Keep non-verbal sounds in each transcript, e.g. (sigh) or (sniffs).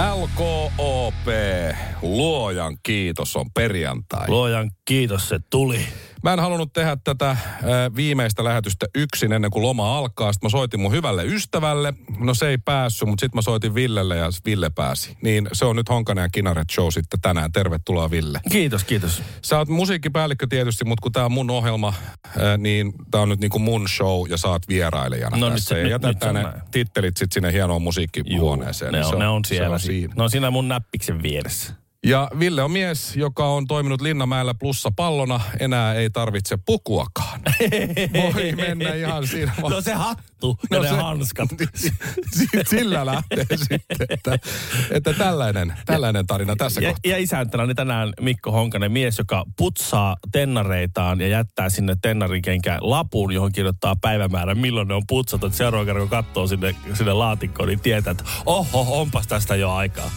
LKOP, luojan kiitos, on perjantai. Luojan kiitos, se tuli. Mä en halunnut tehdä tätä äh, viimeistä lähetystä yksin ennen kuin loma alkaa. Sitten mä soitin mun hyvälle ystävälle. No se ei päässyt, mutta sitten mä soitin Villelle ja Ville pääsi. Niin se on nyt Honkanen ja Kinaret show sitten tänään. Tervetuloa Ville. Kiitos, kiitos. Sä oot musiikkipäällikkö tietysti, mutta kun tää on mun ohjelma, äh, niin tää on nyt niinku mun show ja sä oot vierailijana No tässä. nyt se- ja nyt- nyt jätetään se ne on näin. tittelit sitten sinne hienoon musiikkihuoneeseen. ne, niin on, se ne on se siellä. on si- siinä. Ne on siinä mun näppiksen vieressä. Ja Ville on mies, joka on toiminut Linnanmäellä plussa pallona. Enää ei tarvitse pukuakaan. Voi mennä ihan siinä. No se hattu ja No ne se- hanskat. (laughs) Sillä lähtee (laughs) sitten, että, että tällainen, tällainen tarina tässä Ja, kohtaa. ja isäntänä niin tänään Mikko Honkanen, mies, joka putsaa tennareitaan ja jättää sinne tennarikenkään lapun, johon kirjoittaa päivämäärän, milloin ne on putsattu. Että seuraavan kerran, kun katsoo sinne, sinne laatikkoon, niin tietää, että oho, onpas tästä jo aikaa.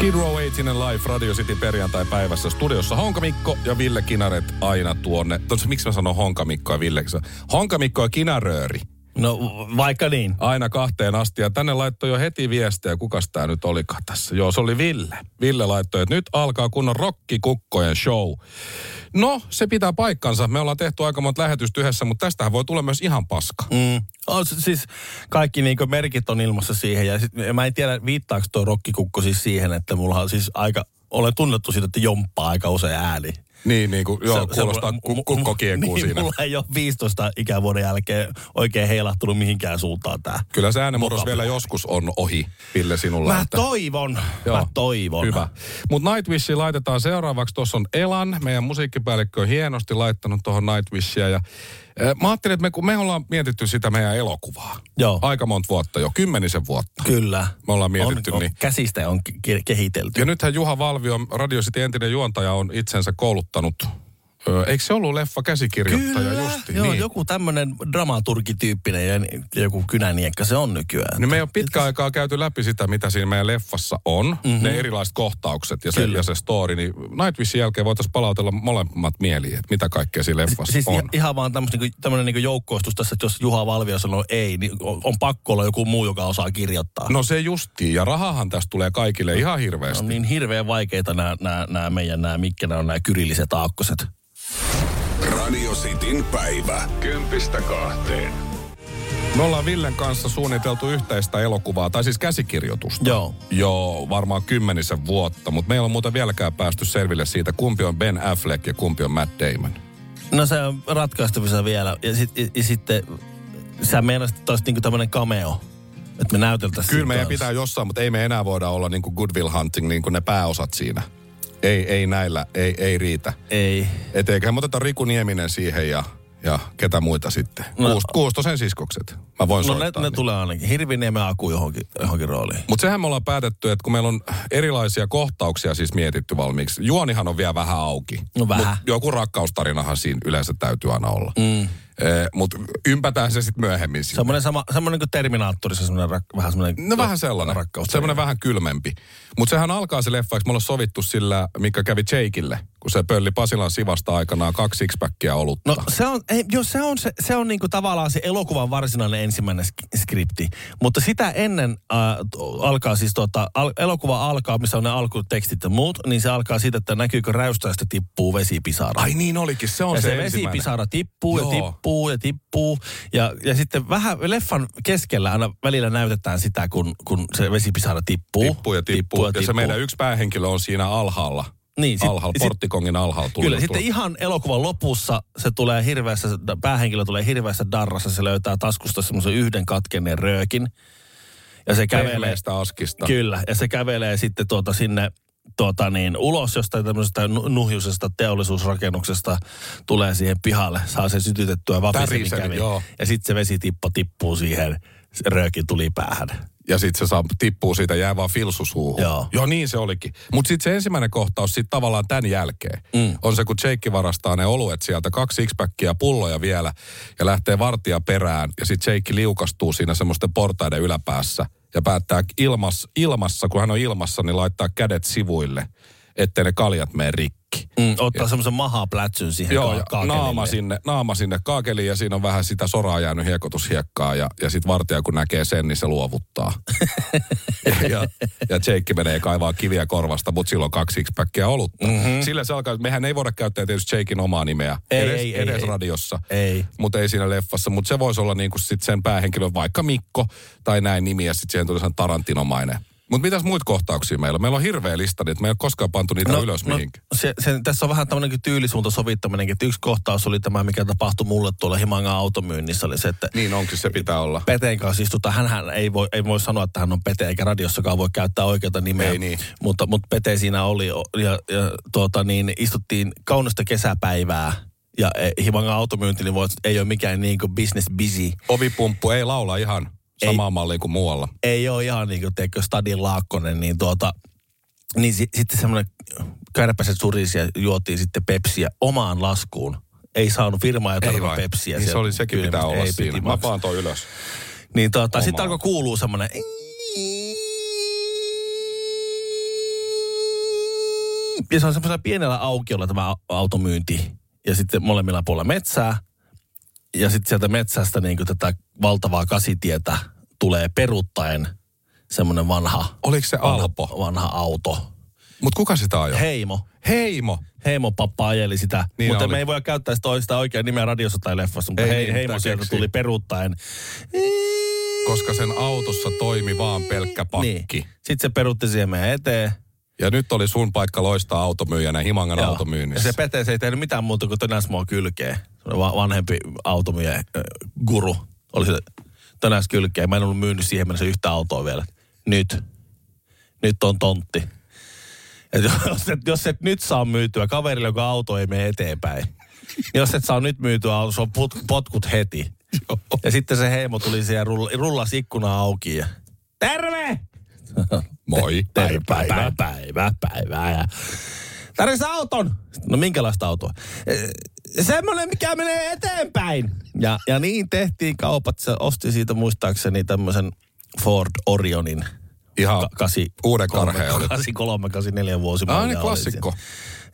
Skid Row 8 Live Radio City perjantai päivässä studiossa Honkamikko ja Ville Kinaret aina tuonne. Tuossa, miksi mä sanon Honkamikko ja Ville? Honkamikko ja Kinarööri. No vaikka niin. Aina kahteen asti. Ja tänne laittoi jo heti viestiä, kukas tämä nyt olikaan tässä. Joo, se oli Ville. Ville laittoi, että nyt alkaa kunnon rokkikukkojen show. No, se pitää paikkansa. Me ollaan tehty aika monta lähetystä yhdessä, mutta tästähän voi tulla myös ihan paska. Mm. On, siis kaikki niinku merkit on ilmassa siihen. Ja sit, mä en tiedä, viittaako tuo rokkikukko siis siihen, että mulla on siis aika, olen tunnettu siitä, että jomppaa aika usein ääni. Niin, niin kuin, joo, Se- se- kuulostaa mu- ku, kukko kiekuu niin, siinä. Mulla ei ole 15 ikävuoden jälkeen oikein heilahtunut mihinkään suuntaan tää. Kyllä se äänenmurros Vokabuläri. vielä joskus on ohi, Ville, sinulla. Mä että- toivon, mä toivon. Hyvä. Mutta Nightwishi laitetaan seuraavaksi. Tuossa on Elan, meidän musiikkipäällikkö on hienosti laittanut tuohon Nightwishia. Ja, mä ajattelin, että me, kun me ollaan mietitty sitä meidän elokuvaa. Joo. Aika monta vuotta jo, kymmenisen vuotta. Kyllä. Me ollaan mietitty on, on, niin. Käsistä on ke- kehitelty. Ja nythän Juha Valvio, Radio City entinen juontaja, on itsensä kouluttanut. Ö, eikö se ollut leffa käsikirjoittaja Kyllä, justi? joo, niin. joku tämmönen dramaturgityyppinen ja joku kynäniekka se on nykyään. Niin me ei ole pitkä aikaa käyty läpi sitä, mitä siinä meidän leffassa on, mm-hmm. ne erilaiset kohtaukset ja se. Kyllä. ja se story. Niin Nightwishin jälkeen voitaisiin palautella molemmat mieliin, että mitä kaikkea siinä leffassa Siis on. i- ihan vaan tämmöinen niinku, niinku joukkoistus tässä, että jos Juha Valvio sanoo ei, niin on, on pakko olla joku muu, joka osaa kirjoittaa. No se justiin, ja rahahan tästä tulee kaikille ihan on hirveästi. niin hirveän vaikeita nämä meidän, nämä, mitkä nämä on nämä kyrilliset aakkoset. Radio Cityn päivä. Kympistä kahteen. Me ollaan Villen kanssa suunniteltu yhteistä elokuvaa, tai siis käsikirjoitusta. Joo. Joo, varmaan kymmenisen vuotta, mutta meillä on muuten vieläkään päästy selville siitä, kumpi on Ben Affleck ja kumpi on Matt Damon. No se on ratkaistavissa vielä. Ja, sit, ja, ja sitten sä meinasit, että olisi niinku tämmöinen cameo. Että me näyteltäisiin Kyllä meidän kanssa. pitää jossain, mutta ei me enää voida olla niin kuin Good Will Hunting, niin kuin ne pääosat siinä. Ei, ei näillä, ei, ei riitä. Ei. Et eiköhän me oteta Riku Nieminen siihen ja, ja ketä muita sitten. No- Kuust, Kuustosen siskokset. Mä voin No ne, soittaa. ne tulee ainakin. Hirviniemen aku johonkin, johonkin rooliin. Mutta sehän me ollaan päätetty, että kun meillä on erilaisia kohtauksia siis mietitty valmiiksi. Juonihan on vielä vähän auki. No vähän. Mut joku rakkaustarinahan siinä yleensä täytyy aina olla. Mm. Mutta ympätään se sitten myöhemmin. sinne. Semmoinen, sama, semmoinen kuin Terminaattorissa, semmoinen rak, vähän semmoinen... No vähän sellainen. Rakkaus. Semmoinen vähän kylmempi. Mutta sehän alkaa se leffa, eikö me ollaan sovittu sillä, mikä kävi Jakeille, kun se pölli Pasilan sivasta aikanaan kaksi sixpackia olutta. No se on, ei, jo, se on, se, se on niinku tavallaan se elokuvan varsinainen ensimmäinen sk- skripti. Mutta sitä ennen äh, alkaa siis tota, al, elokuva alkaa, missä on ne alkutekstit ja muut, niin se alkaa siitä, että näkyykö räystäistä tippuu vesipisara. Ai niin olikin, se on ja se, se, vesipisara tippuu Joo. ja tippuu ja tippuu. Ja, ja sitten vähän leffan keskellä aina välillä näytetään sitä, kun, kun se vesipisara tippuu. Tippuu ja tippuu. Ja, ja se meidän yksi päähenkilö on siinä alhaalla. Niin, sit- alhaalla, sit- porttikongin alhaalla. Tullut, Kyllä, sitten ihan elokuvan lopussa se tulee hirveässä, päähenkilö tulee hirveässä darrassa, se löytää taskusta semmoisen yhden katkenneen röökin. Ja se kävelee, askista. kyllä, ja se kävelee sitten tuota sinne tuota niin, ulos jostain tämmöisestä nu- nuhjusesta teollisuusrakennuksesta tulee siihen pihalle, saa sen sytytettyä joo. Ja sitten se vesitippo tippuu siihen se röökin tuli päähän. Ja sitten se saa, tippuu siitä, jää vaan filsu suuhun. Joo. Joo, niin se olikin. Mutta sitten se ensimmäinen kohtaus sitten tavallaan tämän jälkeen Mm. on se, kun Jake varastaa ne oluet sieltä, kaksi sixpackia pulloja vielä, ja lähtee vartija perään. Ja sitten Jake liukastuu siinä semmoisten portaiden yläpäässä ja päättää ilmas, ilmassa, kun hän on ilmassa, niin laittaa kädet sivuille, ettei ne kaljat mene rikki. Mm, ottaa semmoisen mahaplätsyn siihen Joo, ka- ja naama sinne, naama sinne kaakeliin ja siinä on vähän sitä soraa jäänyt hiekotushiekkaa ja, ja sitten vartija kun näkee sen, niin se luovuttaa. (laughs) ja, ja, ja Jake menee kaivaa kiviä korvasta, mutta silloin kaksi sixpackia olutta. Mm-hmm. Sillä se alkaa, mehän ei voida käyttää tietysti Jakein omaa nimeä Ei, edes, ei, edes ei. radiossa, Ei. mutta ei siinä leffassa. Mutta se voisi olla niinku sit sen päähenkilö, vaikka Mikko tai näin nimi, ja sitten siihen tuli sen Tarantinomainen. Mutta mitäs muita kohtauksia meillä on? Meillä on hirveä lista, että me ei ole koskaan pantu niitä no, ylös no, mihinkään. se, se, tässä on vähän tämmöinenkin tyylisuunta sovittaminenkin, että yksi kohtaus oli tämä, mikä tapahtui mulle tuolla Himangan automyynnissä, oli se, että Niin onkin, se pitää olla. Peteen kanssa istutaan. Hänhän ei voi, ei voi sanoa, että hän on Pete, eikä radiossakaan voi käyttää oikeata nimeä. Ei niin. Mutta, mutta Pete siinä oli ja, ja tuota, niin, istuttiin kaunista kesäpäivää. Ja eh, Himangan automyynti niin voi, ei ole mikään niin kuin business busy. Ovipumppu ei laula ihan samaa malliin kuin muualla. Ei ole ihan niin kuin teikö Stadin Laakkonen, niin tuota, niin si, sitten semmoinen kärpäset surisi ja juotiin sitten pepsiä omaan laskuun. Ei saanut firmaa ja tarvitse vai? pepsiä. Niin se oli, sekin pitää kylmästä. olla Ei, siinä. Mä vaan toi ylös. Niin tuota, sitten alkoi auto. kuulua semmoinen... Ja se on semmoisella pienellä aukiolla tämä au- automyynti. Ja sitten molemmilla puolella metsää. Ja sitten sieltä metsästä niin tätä valtavaa kasitietä tulee peruttaen semmoinen vanha, Oliko se Alpo? vanha auto. Mutta kuka sitä ajoi? Heimo. Heimo. Heimo pappa ajeli sitä. Niin mutta oli. me ei voi käyttää sitä toista oikeaa nimeä radiossa tai leffassa. Mutta Ei hei, niin, Heimo sieltä keksiä. tuli peruuttaen. Koska sen autossa toimi vaan pelkkä pakki. Niin. Sitten se peruutti siihen meidän eteen. Ja nyt oli sun paikka loistaa automyyjänä Himangan Joo. automyynnissä. Ja se Pete se ei tehnyt mitään muuta kuin tönäs mua kylkeen. Va- vanhempi automyyjä äh, guru. Oli se tönäs kylkeen. Mä en ollut myynyt siihen mennessä yhtä autoa vielä. Nyt. Nyt on tontti. Et (laughs) jos, et, jos et nyt saa myytyä kaverille, joka auto ei mene eteenpäin. niin jos et saa nyt myytyä auto, se on put, potkut heti. Ja sitten se heimo tuli siihen ja rull, rullasi ikkuna auki ja terve! (laughs) Moi. (laughs) Päivä, päivä, päivä, päivä. Ja... Tarvitsen auton. No minkälaista autoa? "Eh, Semmoinen, mikä menee eteenpäin. Ja, ja niin tehtiin kaupat. Se osti siitä muistaakseni tämmöisen Ford Orionin. Ihan Ka- kasi, uuden karhea oli. 83, 84 vuosi. Ah, niin klassikko.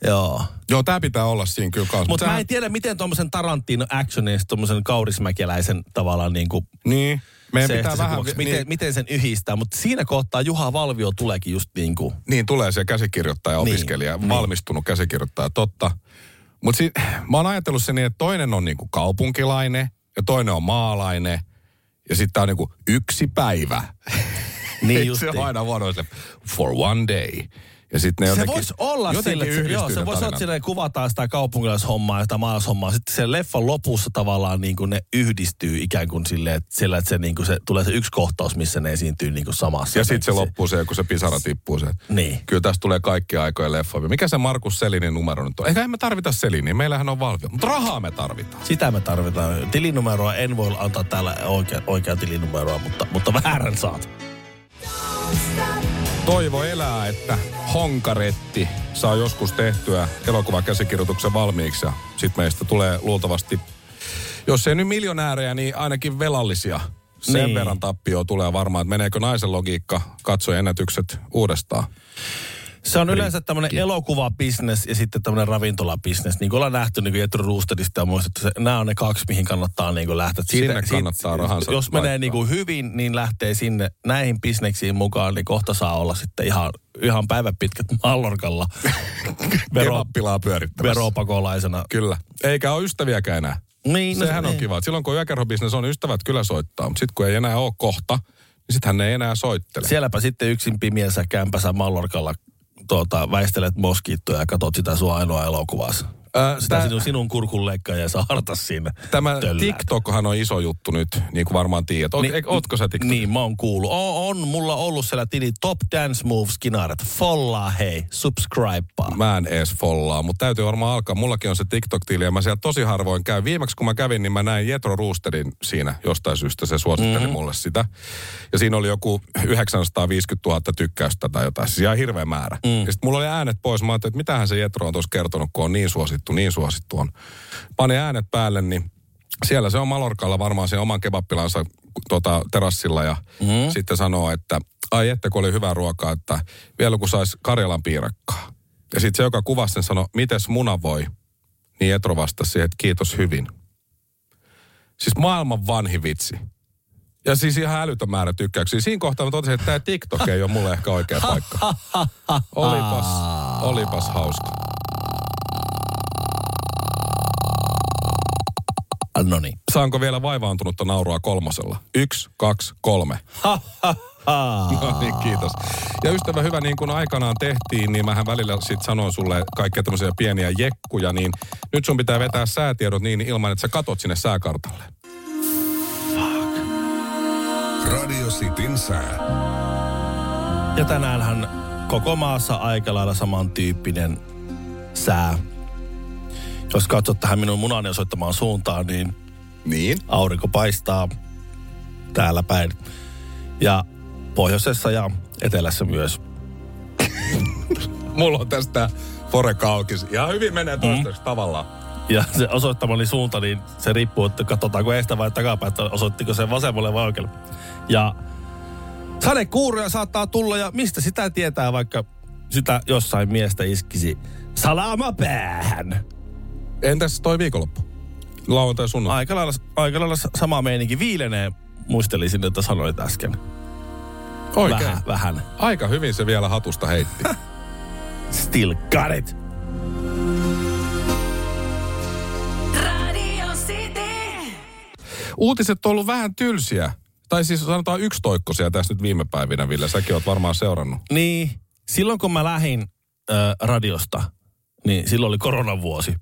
Joo. Joo, tää pitää olla siinä kyllä kanssa. Mutta Mut mä en tiedä, miten tuommoisen Tarantino actionin, tuommoisen kaurismäkeläisen tavallaan niin kuin Niin. Meidän se, pitää se vähän... kuvaksi, miten, niin, miten sen yhdistää. Mutta siinä kohtaa Juha Valvio tuleekin just niin kuin niin, tulee se käsikirjoittaja, Niin, opiskelija, niin. valmistunut käsikirjoittaja, totta. Mutta si- mä oon ajatellut se niin, että toinen on niinku kaupunkilainen ja toinen on maalainen. Ja sitten on niinku yksi päivä. Niin (laughs) justiin. se on aina huono for one day. Ja sitten ne Se jotenkin, voisi olla sille, että se, joo, se voisi olla, silleen kuvataan sitä kaupunkilaishommaa ja sitä maalaishommaa. Sitten sen leffan lopussa tavallaan niin kuin ne yhdistyy ikään kuin silleen, että, sillä, että se, niin kuin se, tulee se yksi kohtaus, missä ne esiintyy niin kuin samassa. Ja sitten se loppuu se, kun se pisara tippuu se. Niin. Kyllä tästä tulee kaikki aikojen leffa. Mikä se Markus Selinin numero nyt on? Eikä me tarvita Seliniä, meillähän on valvio. Mutta rahaa me tarvitaan. Sitä me tarvitaan. Tilinumeroa en voi antaa täällä oikea, oikea tilinumeroa, mutta, mutta väärän saat. Toivo elää, että Honkaretti saa joskus tehtyä elokuvakäsikirjoituksen valmiiksi ja sitten meistä tulee luultavasti, jos ei nyt miljonäärejä, niin ainakin velallisia. Sen Niin. verran tappio tulee varmaan, että meneekö naisen logiikka katsoa ennätykset uudestaan. Se on yleensä tämmöinen elokuvabisnes ja sitten tämmöinen ravintolabisnes. Niin kuin ollaan nähty niin Jetro Roostedista ja muistettu, se, nämä on ne kaksi, mihin kannattaa niin kuin lähteä. Sinne kannattaa rahansa Jos menee laittaa. niin kuin hyvin, niin lähtee sinne näihin bisneksiin mukaan, niin kohta saa olla sitten ihan, ihan päiväpitkät Mallorkalla (laughs) vero, pyörittämässä. veropakolaisena. Kyllä. Eikä ole ystäviäkään enää. Niin, Sehän on niin. kiva. Silloin kun yökerhobisnes on, ystävät kyllä soittaa. Mutta sitten kun ei enää ole kohta, niin sitten hän ei enää soittele. Sielläpä sitten yksin pimiässä kämpässä Mallorkalla tuota, väistelet moskiittoja ja katot sitä sua ainoa elokuvassa. Sitä tää- sinun, sinun kurkunleikkaaja ja saa hartas sinne. Tämä. TikTokhan on iso juttu nyt, niin kuin varmaan tiedät. Oot, niin, ootko sä TikTok? Niin, mä oon kuullut. On, on mulla ollut siellä tili Top Dance Moves kinaret. Follaa hei, subscribea. Mä en ees follaa, mutta täytyy varmaan alkaa. Mullakin on se TikTok-tili ja mä siellä tosi harvoin käyn. Viimeksi kun mä kävin, niin mä näin Jetro Roostedin siinä jostain syystä. Se suositteli Mhm. mm-hmm. mulle sitä. Ja siinä oli joku 950 000 tykkäystä tai jotain. Siis ihan hirveä määrä. Mm. Ja sitten mulla oli äänet pois. Mä ajattelin, että mitähän se Jetro on tuossa kertonut, kun on niin suosittu, niin suosittu on. Panin äänet päälle, niin siellä se on Malorkalla varmaan sen oman kebappilansa tuota, terassilla ja mm. sitten sanoo, että ai että kun oli hyvää ruokaa, että vielä kun sais Karjalan piirakkaa. Ja sitten se, joka kuvasi sen, sanoi, mites muna voi? Niin Etro vastasi siihen, että kiitos hyvin. Siis maailman vanhi vitsi. Ja siis ihan älytön määrä tykkäyksiä. Siinä kohtaa mä totesin, että tämä TikTok ei ole mulle ehkä oikea paikka. (laughs) Olipas, olipas hauska. No niin. Saanko vielä vaivaantunutta naurua kolmosella? Yksi, kaksi, kolme. (laughs) No niin, kiitos. Ja ystävä hyvä, niin kuin aikanaan tehtiin, niin mähän välillä sit sanoin sulle kaikkea tämmöisiä pieniä jekkuja, niin nyt sun pitää vetää säätiedot niin ilman, että sä katot sinne sääkartalle. Radio Cityn sää. Ja tänäänhän koko maassa aika lailla samantyyppinen sää. Jos katsot tähän minun munani osoittamaan suuntaan, niin Niin? aurinko paistaa täällä päin. Ja pohjoisessa ja etelässä myös. (laughs) Mulla on tästä Fore Kaukis. Ihan hyvin menee toistaiseksi mm. tavallaan. Ja se osoittamani suunta, niin se riippuu, että katsotaanko eestä vai takapäin, että osoittiko se vasemmalle vai oikealle. Ja sadekuuroja saattaa tulla ja mistä sitä tietää, vaikka sitä jossain miestä iskisi salama päähän. Entäs toi viikonloppu? Lauantai sunnuntai. Aika lailla, aika lailla sama meininki. Viilenee, muistelisin, että sanoit äsken. Oikein. Vähän, vähän. Aika hyvin se vielä hatusta heitti. (laughs) Still got it. Radio City. Uutiset on ollut vähän tylsiä. Tai siis sanotaan yksitoikkoisia tässä nyt viime päivinä, Ville. Säkin oot varmaan seurannut. Niin, silloin kun mä lähdin äh, radiosta, niin silloin oli koronavuosi.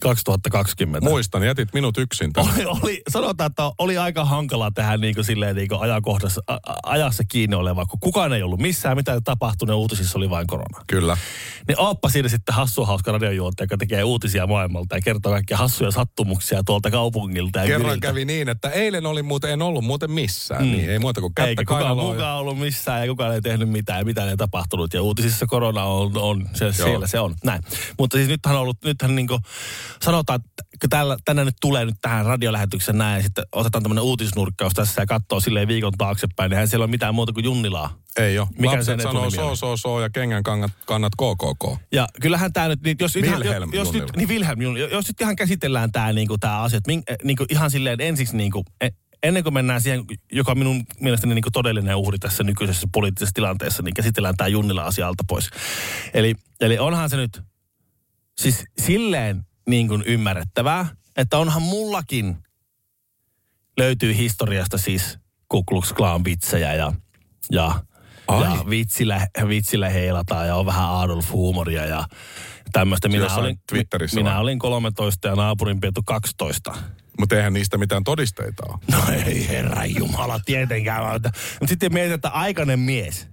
2020. Muistan, jätit minut yksin. Oli, oli, sanotaan, että oli aika hankala tehdä niin kuin silleen niin kuin ajankohdassa, a, ajassa kiinni oleva, kun kukaan ei ollut missään, mitä tapahtui, ne uutisissa oli vain korona. Kyllä. Niin oppa siinä sitten hassu hauska radiojuontaja, joka tekee uutisia maailmalta ja kertoo kaikkia hassuja sattumuksia tuolta kaupungilta. Ja Kerran kyliltä. kävi niin, että eilen oli muuten, en ollut muuten missään. Mm. Niin, ei muuta kuin kättä Eikä kukaan mukaan ollut missään ja kukaan ei tehnyt mitään ja mitään ei tapahtunut. Ja uutisissa korona on, on se, siellä se on. Näin. Mutta siis nythän on ollut, nythän niin kuin sanotaan, että kun täällä, tänne nyt tulee nyt tähän radiolähetykseen näin ja sitten otetaan tämmöinen uutisnurkkaus tässä ja katsoo silleen viikon taaksepäin, niin eihän siellä ole mitään muuta kuin Junnilaa. Ei ole. Mikä Lapset sen sanoo so, so, so ja kengän kannat, kannat KKK. Ja kyllähän tämä nyt, niin jos, ihan, Wilhelm jos, jos nyt, Junnila. niin Wilhelm Junnila, jos nyt ihan käsitellään tämä niinku, tää asia, että eh, niinku, ihan silleen ensiksi niinku, e- ennen kuin mennään siihen, joka on minun mielestäni niinku todellinen uhri tässä nykyisessä poliittisessa tilanteessa, niin käsitellään tämä Junnila-asia alta pois. Eli, eli onhan se nyt siis silleen niin kuin ymmärrettävää, että onhan mullakin löytyy historiasta siis Ku Klux Klan vitsejä ja, ja, Ai. ja vitsillä, vitsillä heilataan ja on vähän Adolf-huumoria ja tämmöistä. Minä Jossain olin, Twitterissä minä vai? olin 13 ja naapurin Pietu 12. Mutta eihän niistä mitään todisteita ole. No ei herra jumala tietenkään. Mutta, mutta sitten mietit, että aikainen mies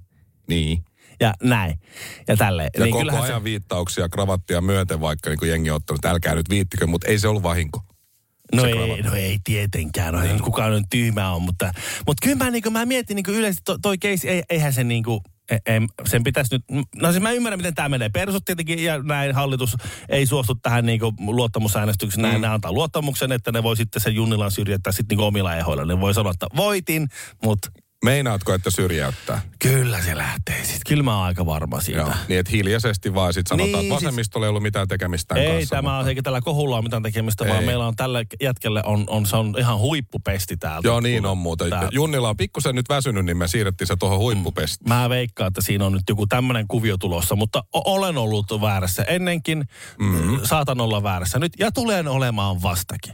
Niin. Ja näin ja tälleen. Ja niin koko ajan viittauksia kravattia myöten, vaikka niin kuin jengi on ottanut, älkää nyt viittikö, mutta ei se ollut vahinko. No se ei, no ei tietenkään, no ei kukaan nyt tyhmä on, mutta, mutta kyllä mä, niin mä mietin niin yleisesti, to, toi case, ei, eihän se niin kuin, ei, sen pitäisi nyt, no siis mä ymmärrän, miten tämä menee. Persut tietenkin ja näin hallitus ei suostu tähän niin luottamusäänestykseen. Näin ne antaa luottamuksen, että ne voi sitten sen Junnilan syrjäyttää sitten niin omilla ehoilla. Ne voi sanoa, että voitin, mutta Meinaatko, että syrjäyttää? kyllä se lähtee sitten. Kyllä mä oon aika varma siitä. Joo. Niin, että hiljaisesti vaan sitten sanotaan, Niin, että siis- vasemmistolla ei ollut mitään tekemistä tämän Ei kanssa. tämä on, eikä tällä kohulla ole mitään tekemistä, vaan Ei. meillä on tällä jätkelle on, on, se on ihan huippupesti täältä. Joo, niin on muuten. Tää- Junnila on pikkusen nyt väsynyt, niin me siirrettiin se tuohon huippupestiin. Mä veikkaan, että siinä on nyt joku tämmöinen kuvio tulossa, mutta olen ollut väärässä ennenkin, mm-hmm. saatan olla väärässä nyt ja tulen olemaan vastakin.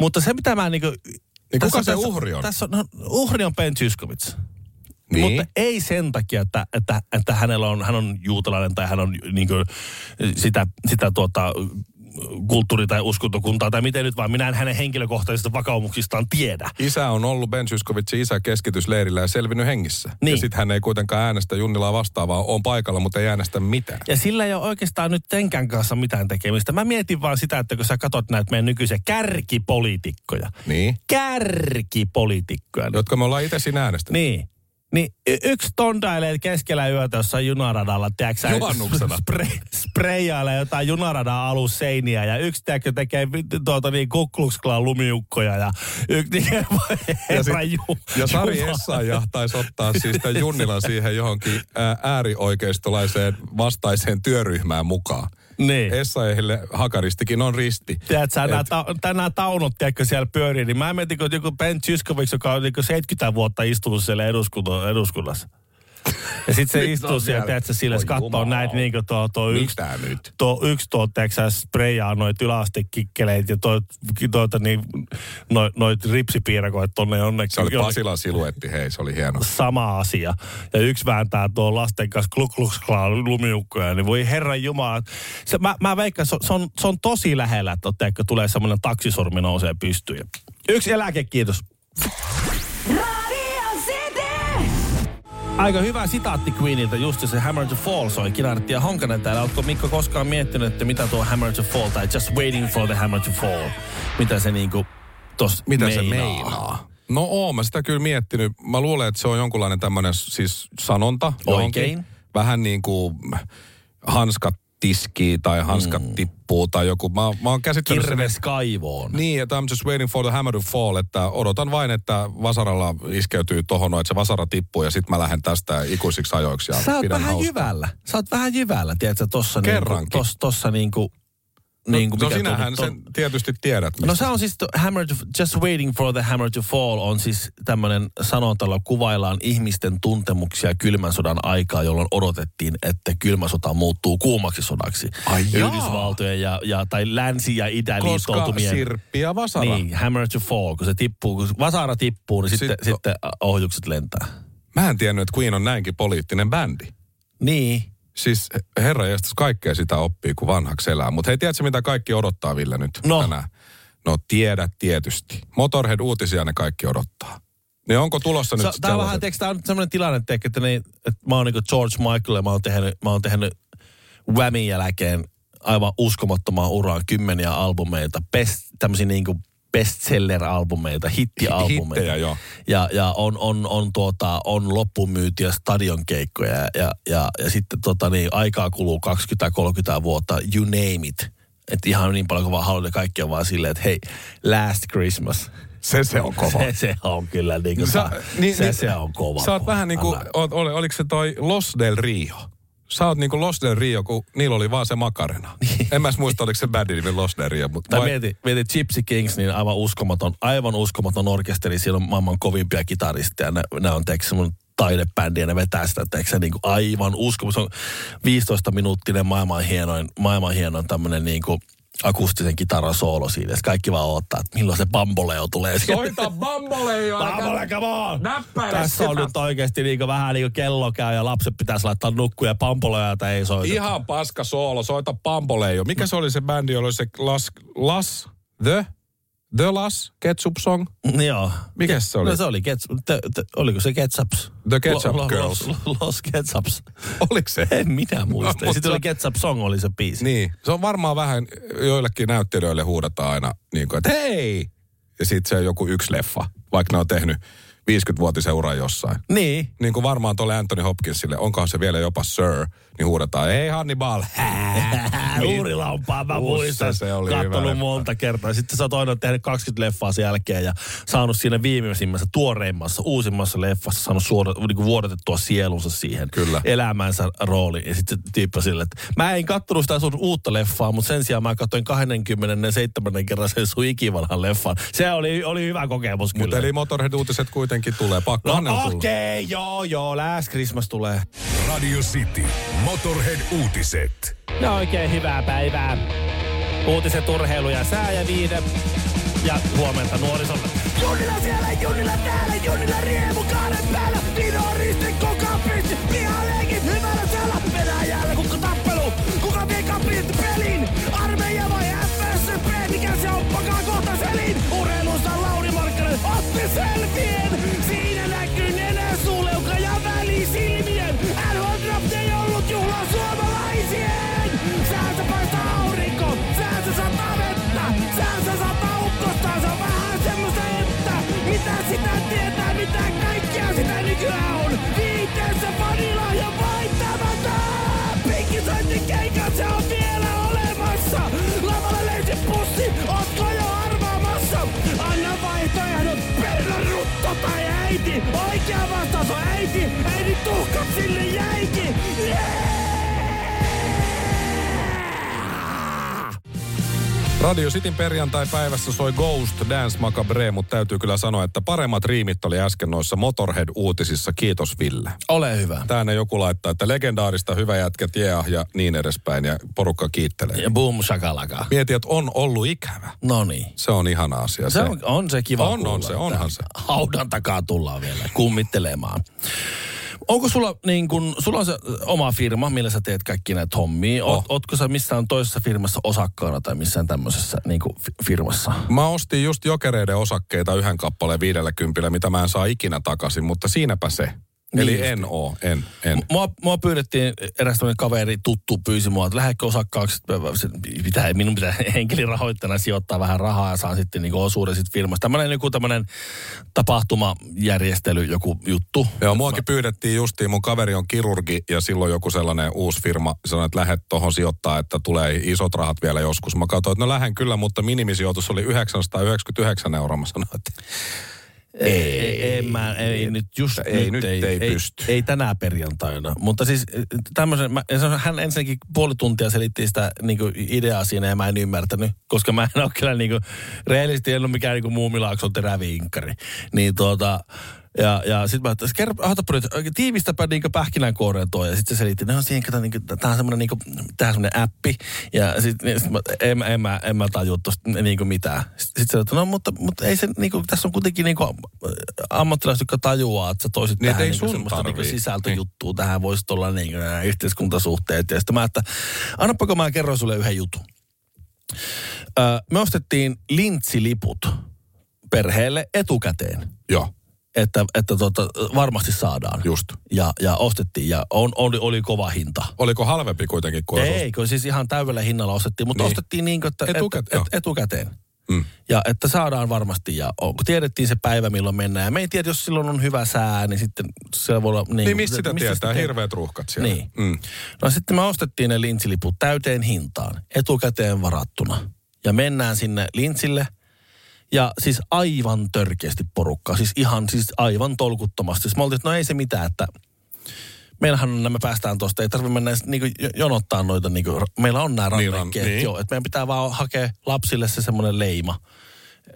Mutta se mitä mä niinku... Niin kuka tässä- se tässä- uhri on? Tässä on, no, uhri on Ben Zyskowicz. Niin. Mutta ei sen takia, että, että, että hänellä on, hän on juutalainen tai hän on niin kuin, sitä, sitä tuota, kulttuuri- tai uskontokuntaa tai miten nyt vaan. Minä en hänen henkilökohtaisista vakaumuksistaan tiedä. Isä on ollut Ben Zyskowiczin isä keskitysleirillä ja selvinnyt hengissä. Niin. Ja sitten hän ei kuitenkaan äänestä Junnilaa vastaavaa. On paikalla, mutta ei äänestä mitään. Ja sillä ei ole oikeastaan nyt tenkään kanssa mitään tekemistä. Mä mietin vaan sitä, että kun sä katsot näitä meidän nykyisiä kärkipoliitikkoja. Niin. Kärkipoliitikkoja. Jotka me ollaan itse siinä äänestänyt. Niin. Niin yksi tondailee keskellä yötä jossain junaradalla, tiedätkö Juhannuksena. Spre- sprayailee jotain junaradan alusseiniä ja yksi tiedätkö, tekee tuota niin kukluksklaa lumiukkoja ja yksi (laughs) niin, Ja, herra sit, ju- ja Sari. Essayah taisi ottaa siis tämän Junnilan siihen johonkin ää, äärioikeistolaiseen vastaiseen työryhmään mukaan. Niin. Essayehille hakaristikin on risti. Tiedätkö, sä, nämä, ta- nämä taunut, tiedätkö, siellä pyörii, niin mä mietin, kun joku Ben Zyskovic, joka on niin 70 vuotta istunut siellä eduskunnassa. Ja sitten se istuu siellä, tiedätkö, sille Oi katsoo näitä niin kuin tuo, tuo yksi, nyt? tuo yksi tuo, tiedätkö, sä, sprayaa noita yläastekikkeleitä ja toi, tuota, niin, noit, noit ripsipiirakoit tonne onneksi. Se oli Pasilan siluetti, hei, se oli hieno. sama asia. Ja yksi vääntää tuo lasten kanssa kluk kluk klaan lumiukkoja, niin voi herran jumala. Se, mä, mä veikkaan, se, se, on, se on tosi lähellä, että teekö, tulee semmoinen taksisormi nousee pystyyn. Yksi eläke, kiitos. Aika hyvä sitaatti Queenilta, just se Hammer to Fall soi Kinartti ja Honkanen täällä. Oletko Mikko koskaan miettinyt, että mitä tuo Hammer to Fall tai Just Waiting for the Hammer to Fall, mitä se niinku tos Mitä meinaa? se meinaa? No oon mä sitä kyllä miettinyt. Mä luulen, että se on jonkunlainen tämmöinen siis sanonta. johonkin. Oikein. Vähän niin kuin hanskat tiskii tai hanskat mm. tippuu tai joku. Mä, mä oon käsittänyt sen, Kirves kaivoon. Niin, että I'm just waiting for the hammer to fall, että odotan vain, että vasaralla iskeytyy tohon, että se vasara tippuu ja sitten mä lähden tästä ikuisiksi ajoiksi ja Sä oot vähän hauskaa. jyvällä. Sä oot vähän jyvällä, tiedätkö, tossa Kerrankin. niinku, tos, tossa niinku, no, no mikä sinähän tuo- sen tietysti tiedät. No mistä. se on siis to, hammer to, just waiting for the hammer to fall on siis tämmöinen sanonta, jolla kuvaillaan ihmisten tuntemuksia kylmän sodan aikaa, jolloin odotettiin, että kylmä sota muuttuu kuumaksi sodaksi. Ai. Yhdysvaltojen ja, ja, tai länsi- ja itä Koska sirppi ja vasara. Niin, hammer to fall, kun se tippuu, kun vasara tippuu, niin sitten, Sit- sitten ohjukset lentää. Mä en tiennyt, että Queen on näinkin poliittinen bändi. Niin. Siis herra jästäs kaikkea sitä oppii, kun vanhaksi elää. Mutta hei, tiedätkö mitä kaikki odottaa, Ville, nyt No. tänään? No tiedät tietysti. Motorhead-uutisia ne kaikki odottaa. Niin onko tulossa nyt Sa, tää on vähän, tää on nyt semmoinen tilanne, tiedätkö, että, ne, että mä oon niinku George Michael ja mä oon tehnyt, mä oon tehnyt Whamin jälkeen aivan uskomattoman uraan kymmeniä albumeita, best, tämmöisiä niinku bestseller-albumeita, hittialbumeita. Hittejä, joo. Ja, ja on, on, on, tuota, on loppumyytiä stadionkeikkoja ja, ja, ja, ja sitten tota, niin, aikaa kuluu 20-30 vuotta, you name it. Että ihan niin paljon kuin vaan haluaa, kaikki on vaan silleen, että hei, last Christmas. Se, se on kova. (laughs) Se, se on kyllä niin kuin, Sä- niin- se, niin- se on kova. Sä oot vähän niin kuin, oli, oliko se toi Los del Rio? Sä oot niin kuin Los del Rio, kun niillä oli vaan se makarena. en mä muista, oliko se bändin nimi Los del Rio. Mutta Tai mieti, mieti Gypsy Kings, niin aivan uskomaton, aivan uskomaton orkesteri. Siellä on maailman kovimpia kitaristeja. Ne, ne on teeksi semmoinen taidebändi ja ne vetää sitä teeksi niin kuin aivan uskomaton. Se on 15 minuuttinen maailman hienoin, maailman hienoin tämmöinen niin kuin akustisen kitaran soolo siitä. Sitten kaikki vaan odottaa, että milloin se bamboleo tulee. Soita (laughs) bamboleo! Bambole, come on! Näppäile Tässä on sitä. nyt oikeasti niin vähän niin kuin kello käy ja lapset pitäisi laittaa nukkuja ja bamboleja tai ei soita. Ihan paska soolo, soita Bamboleo. Mikä se oli se bändi, jolla oli se Las, Las, The, The Las, Ketchup Song? Joo. Mikä se oli? No se oli, kets, te, te, oliko se Ketchups? The Ketchup Lo- lo- Girls. Los, los Ketchups. Oliko se? En minä muista. No, Sitten oli Ketchup Song oli se biisi. Niin, se on varmaan vähän, joillekin näyttelijöille huudetaan aina niin kuin, että hei! Ja sitten se on joku yksi leffa, vaikka ne on tehnyt 50-vuotisen uran jossain. Niin. Niin kuin varmaan tuolle Anthony Hopkinsille, onkohan se vielä jopa Sir, niin huudetaan, hei Hannibal! (laughs) Uurilampaa mä muistan. se oli hyvä Kattonut leffa. monta kertaa. Sitten sä oot aina tehnyt 20 leffaa sen jälkeen ja saanut siinä viimeisimmässä, tuoreimmassa, uusimmassa leffassa saanut suoda, niin kuin vuodatettua sielunsa siihen Kyllä. elämänsä rooliin. Ja sitten se tyyppi sille, että mä en kattonut sitä sun uutta leffaa, mutta sen sijaan mä katsoin 27. kerran sen sun ikivanhan leffan. Se oli, oli hyvä kokemus kyllä. Mutta eli Motorhead-uutiset kuitenkin tulee, pakkohan ne No okei, okay, joo, joo, Last Christmas tulee. Radio City. Motorhead-uutiset. No oikein hyvää päivää. Uutiset, urheilu ja sää ja viide. Ja huomenta nuorisolle. Junnilla siellä, Junnilla täällä, Junnilla riemu kahden päällä. Dino risti, äiti. Oikea vastaus on äiti, äiti tuhkat sille jäikin. Yeah! Radio Cityn perjantai-päivässä soi Ghost Dance Macabre, mutta täytyy kyllä sanoa, että paremmat riimit oli äsken noissa Motorhead-uutisissa. Kiitos Ville. Ole hyvä. Tänne joku laittaa, että legendaarista hyvä jätkät yeah, ja niin edespäin ja porukka kiittelee. Ja boom shakalaka. Mieti, että on ollut ikävä. No niin. Se on ihana asia. Se on, on se kiva On, on kuulla, se, että onhan se. Haudan takaa tullaan vielä kummittelemaan. Onko sulla niin kun, sulla on se oma firma, millä sä teet kaikki näitä hommia? Oh. Oot, ootko sä missään toisessa firmassa osakkaana tai missään tämmöisessä niin kuin fi- firmassa? Mä ostin just jokereiden osakkeita yhden kappaleen 50, mitä mä en saa ikinä takaisin, mutta siinäpä se. Niin Eli justi. en oo, en, en. Mua, mua pyydettiin, eräs tämmöinen kaveri tuttu pyysi mua, että lähdekö osakkaaksi, pitää, minun pitää (laughs) henkilörahoittajana sijoittaa vähän rahaa ja saan sitten niin osuuden sitten firmasta. Tämmöinen joku tämmöinen tapahtumajärjestely, joku juttu. Joo, muakin pyydettiin justiin, mun kaveri on kirurgi ja silloin joku sellainen uusi firma sanoi, että lähdet tuohon sijoittaa, että tulee isot rahat vielä joskus. Mä katsoin, että no lähden kyllä, mutta minimisijoitus oli 999 euroa. Mä sanoin, että Ei, ei, en mä, ei nyt just Ei, nyt ei pysty. Ei, ei tänä perjantaina. Mutta siis tämmöisen, mä, hän ensinnäkin puoli tuntia selitti sitä niin ideaa siinä ja mä en ymmärtänyt, koska mä en ole kyllä niin kuin, en ole mikään niin muumilaakson teräviinkari. Niin tuota, ja, ja sitten mä ajattelin, kerro, otapa nyt, tiivistäpä niin pähkinänkuoreen tuo. Ja sitten se selitti, no siihen, kato, niin tämä on semmoinen niin tää on semmoinen appi. Ja sitten sit mä, en, mä- en, mä, en mä tajua tuosta niin mitään. Sitten sit se että no mutta, mutta ei se, niin kuin, tässä on kuitenkin niin kuin, ammattilaiset, jotka tajuaa, että sä toisit Niin, tähän ei niin sun semmoista niin sisältöjuttua. Tähän voisi olla niin kuin, nämä yhteiskuntasuhteet. Ja sitten mä, että annapako mä kerron sulle yhden jutun. Öö, me ostettiin lintsiliput perheelle etukäteen joo, että, että tota, varmasti saadaan. just. Ja, ja ostettiin ja on, oli, oli kova hinta. Oliko halvempi kuitenkin kuin Ei, kun siis ihan täydellä hinnalla ostettiin, mutta Niin. ostettiin niin kuin, että Etukäteen, et, et, etukäteen. Mm. Ja että saadaan varmasti ja on, kun tiedettiin se päivä milloin mennään. Ja me ei tiedä, jos silloin on hyvä sää, niin sitten se voi olla... Niin, Niin mistä sitä tietää? sitä Hirveät ruuhkat siellä. Niin. Mm. No sitten me ostettiin ne lintsiliput täyteen hintaan, etukäteen varattuna. Ja mennään sinne lintsille. Ja siis aivan törkeästi porukkaa, siis ihan siis aivan tolkuttomasti. Siis me oltiin, että no ei se mitään, että meillähän on, me päästään tuosta, ei tarvitse mennä niinku jo- jonottaa noita, niinku, meillä on nämä Niin rannekkeet, niin. joo, että meidän pitää vaan hakea lapsille se semmoinen leima.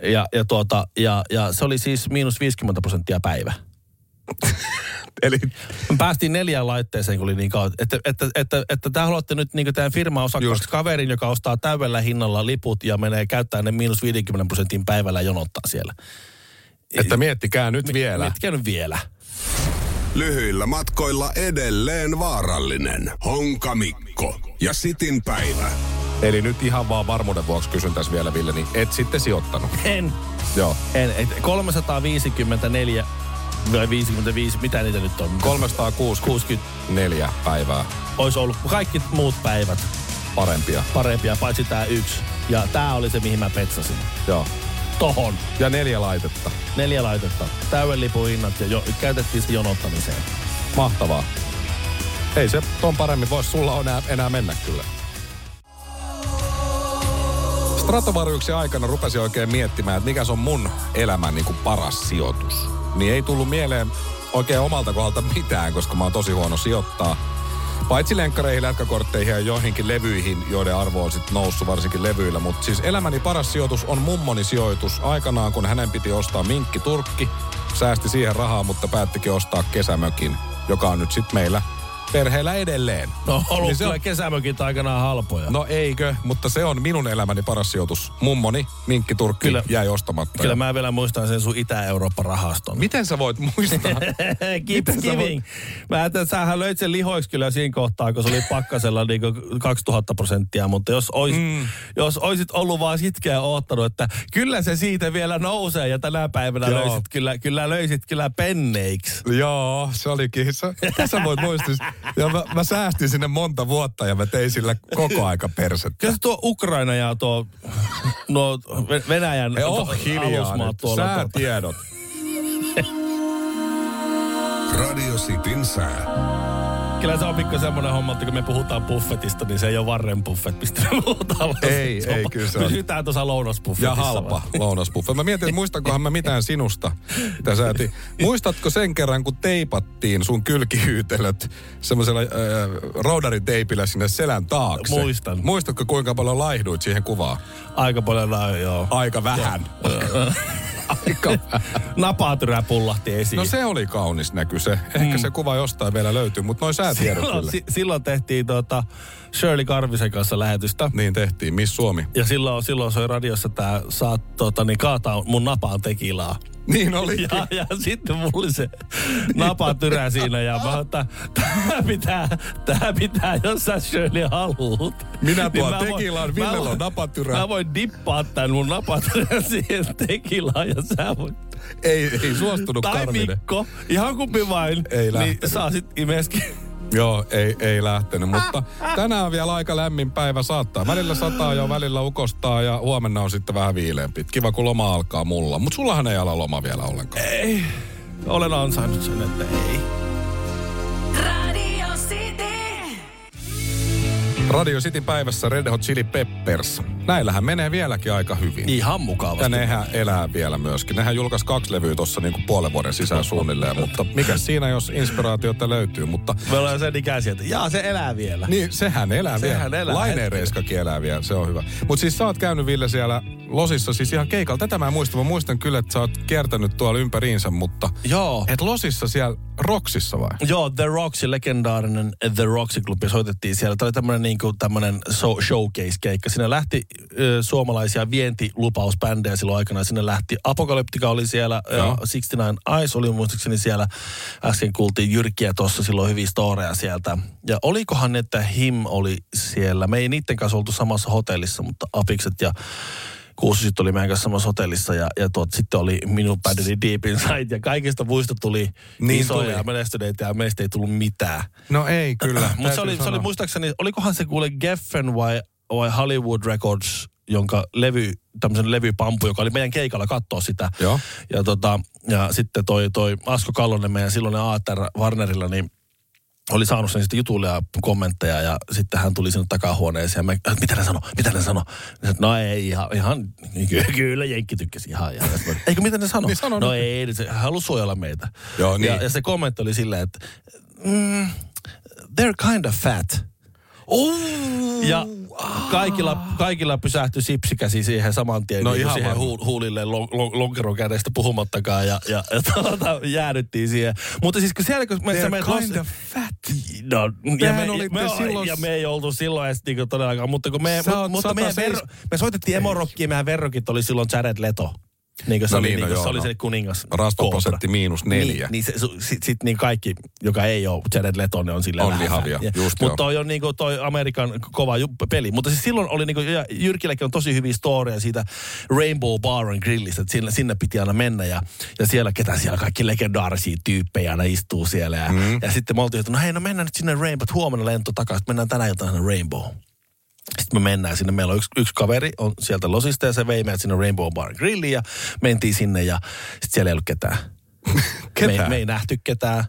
Ja, ja, tuota, ja, ja se oli siis miinus 50 prosenttia päivä. Eli päästiin neljään laitteeseen, kun oli niin kauan. Että, että, että, että te haluatte nyt niin tämän firma osakkaaksi Just. kaverin, joka ostaa täydellä hinnalla liput ja menee käyttää ne miinus 50 prosentin päivällä jonottaa siellä. että miettikää nyt vielä. Miettikää nyt vielä. Lyhyillä matkoilla edelleen vaarallinen. Honkamikko ja Sitin päivä. Eli nyt ihan vaan varmuuden vuoksi kysyn tässä vielä, Ville, niin et sitten sijoittanut. En, Joo. en, et 354 vai 55, mitä niitä nyt on? 364 päivää Olisi ollut kaikki muut päivät parempia. parempia, paitsi tämä yksi. Ja tämä oli se, mihin mä petsasin. Joo. Tohon. Ja neljä laitetta. Neljä laitetta. Täyden lipun hinnat ja jo, käytettiin se jonottamiseen. Mahtavaa. Ei se ton paremmin voisi sulla enää, enää mennä kyllä. Stratovariuksen aikana rupesin oikein miettimään, että mikä se on mun elämän niin kuin paras sijoitus. Niin ei tullut mieleen oikein omalta kohdalta mitään, koska mä oon tosi huono sijoittaa. Paitsi lenkkareihin, lätkäkortteihin ja joihinkin levyihin, joiden arvo on sitten noussut varsinkin levyillä. Mutta siis elämäni paras sijoitus on mummoni sijoitus. Aikanaan, kun hänen piti ostaa minkki turkki, säästi siihen rahaa, mutta päättikin ostaa kesämökin, joka on nyt sitten meillä perheellä edelleen. No ollut Niin se kyllä on- kesämökit aikanaan halpoja. No eikö, mutta se on minun elämäni paras sijoitus. Mummoni, minkki turkki, Kyllä. jäi ostamatta. Kyllä Ja- mä vielä muistan sen sun Itä-Eurooppa-rahaston. Miten sä voit muistaa? (laughs) Miten sä giving. Mä ajattelin, että sähän löit sen lihoiksi kyllä siinä kohtaa, kun se oli pakkasella (laughs) niin 2000 prosenttia, mutta jos, ois, mm. jos oisit ollut vaan sitkeä oottanut, että kyllä se siitä vielä nousee ja tänä päivänä Joo. löysit kyllä, kyllä löysit kyllä penneiksi. Joo, se olikin. Sä, sä voit muistaa. Ja mä, mä säästin sinne monta vuotta ja mä tein sillä koko aika persettä. Kyllä tuo Ukraina ja tuo Ve- Venäjän Ei to- hiljaa nyt. tuolla. Sä tuota- tiedot. Radio Cityn sää. Kyllä se on pikku semmoinen homma, että kun me puhutaan buffetista, niin se ei ole Warren Buffett, mistä me puhutaan. Ei, ei, kyllä se on. Pysytään tuossa lounasbuffetissa. Ja halpa lounasbuffe. Mä mietin, että muistankohan mä mitään sinusta, mitä sä etin. Muistatko sen kerran, kun teipattiin sun kylkihyytelöt semmoisella äh, roudarin teipillä sinne selän taakse? Muistan. Muistatko, kuinka paljon laihduit siihen kuvaan? Aika paljon joo. Aika vähän. Napatyrä pullahti esiin. No se oli kaunis näky se. Ehkä se kuva jostain vielä löytyy, mutta noin säätiedot silloin, kyllä. si- silloin tehtiin tuota Shirley Karvisen kanssa lähetystä. Niin tehtiin. Miss Suomi? Ja silloin, silloin soi radiossa tää, saat tota, niin kaataa mun napaan tekilaa. Niin oli. Ja, ja sitten mulla oli se napatyrä siinä ja mä että tää pitää, tää pitää, jos sä Shirley haluut. Minä Niin tuon voin- tekilaan, Villellä on napatyrä. Mä voin dippaa tän mun napatyrän (laughs) siihen tekilaan ja sä voit. Ei, ei suostunut Tai Karvinen. Mikko, ihan kumpi vain. Ei Niin saa sit imeskin. Joo, ei, ei lähtenyt, mutta tänään on vielä aika lämmin päivä saattaa. Välillä sataa ja välillä ukostaa ja huomenna on sitten vähän viileämpi. Kiva, kun loma alkaa mulla. Mutta sullahan ei ala loma vielä ollenkaan. Ei. Olen ansainnut sen, että ei. Radio City päivässä Red Hot Chili Peppers. Näillähän menee vieläkin aika hyvin. Ihan mukavasti. Ja nehän elää vielä myöskin. Nehän julkaisi kaksi levyä tuossa niinku puolen vuoden sisään suunnilleen, mutta mikä siinä, jos inspiraatiota löytyy, mutta Me ollaan sen ikäisiä, että jaa, se elää vielä. Niin, sehän elää Sehän vielä. elää Laineen. Reiskakin elää vielä, se on hyvä. Mutta siis sä oot käynyt Ville siellä Losissa siis ihan keikalla. Tätä mä en muista. Mä muistan kyllä, että sä oot kiertänyt tuolla ympäriinsä, mutta... Joo. Et Losissa siellä Roksissa vai? Joo, The Roxy, legendaarinen The Roxy-klubi soitettiin siellä. Tämä oli tämmöinen niinku, tämmönen show, showcase-keikka. Sinne lähti ö, suomalaisia vientilupauspändejä silloin aikana. Sinne lähti Apokalyptika oli siellä, ja Joo. 69 Eyes oli muistaakseni siellä. Äsken kuultiin Jyrkkiä tuossa silloin hyviä storeja sieltä. Ja olikohan, että Him oli siellä. Me ei niiden kanssa oltu samassa hotellissa, mutta Apikset ja Kuusisit oli meidän kanssa samassa hotellissa ja, ja tuot, sitten oli minun bändini Deep Inside ja kaikista muista tuli Niin isoja tuli. ja menestyneitä ja meistä ei tullut mitään. No ei kyllä. (clears throat) Mutta se oli, se oli muistaakseni, olikohan se kuule Geffen vai, vai Hollywood Records, jonka levy, tämmöisen levypampu, joka oli meidän keikalla katsoa sitä. Joo. Ja, tota, ja sitten toi, toi Asko Kallonen, meidän silloinen ATR Warnerilla, niin oli saanut sen sitten jutuille ja kommentteja ja sitten hän tuli sinne takahuoneeseen ja mä, "Äh, mitä ne sano, mitä ne sano? Sanoin, no ei ihan, ihan ky- (laughs) kyllä Jenkki tykkäsi ihan. Mä, (laughs) Eikö mitä ne sano? Niin sano no nyt. ei, se halusi suojella meitä. Joo, niin. ja, ja se kommentti oli silleen, että mm, they're kind of fat. Ja kaikilla, kaikilla pysähtyi sipsikäsi siihen saman tien, No niin ihan siihen hu, huulille lon, lon, lonkeron kädestä puhumattakaan ja, ja, ja tuota, jäädyttiin siihen. Mutta siis kun siellä kun me, They're kind Los- of fat. No, ja me, me, silloin- ja me ei oltu silloin edes niinku todellakaan, mutta kun me, oot mutta meidän 107 verro, me soitettiin emorokkiin, meidän verrokit oli silloin Jared Leto. Niin kuin se, No oli, niin, niin, no kuin, joo, se oli no. se kuningas. Rasvaprosentti Cobra. miinus neljä. Niin, niin se, sit, sit niin kaikki, joka ei ole Jared Leto, ne on silleen On lihavia, just. Mutta toi on niinku toi Amerikan kova ju- peli. Mutta siis silloin oli niinku, ja Jyrkilläkin on tosi hyviä storia siitä Rainbow Bar and Grillistä, että sinne, sinne piti aina mennä ja, ja siellä ketä siellä kaikki legendaarisia tyyppejä aina istuu siellä. Ja, mm. ja sitten me oltiin, että no hei, no mennään nyt sinne Rainbow, huomenna lento takaisin, mennään tänä iltana sinne Rainbow. Sitten me mennään sinne. Meillä on yksi, yksi kaveri on sieltä Losista ja se vei meidät sinne Rainbow Bar Grilliin ja mentiin sinne ja sitten siellä ei ollut ketään. (laughs) Ketään? Me, me ei nähty ketään.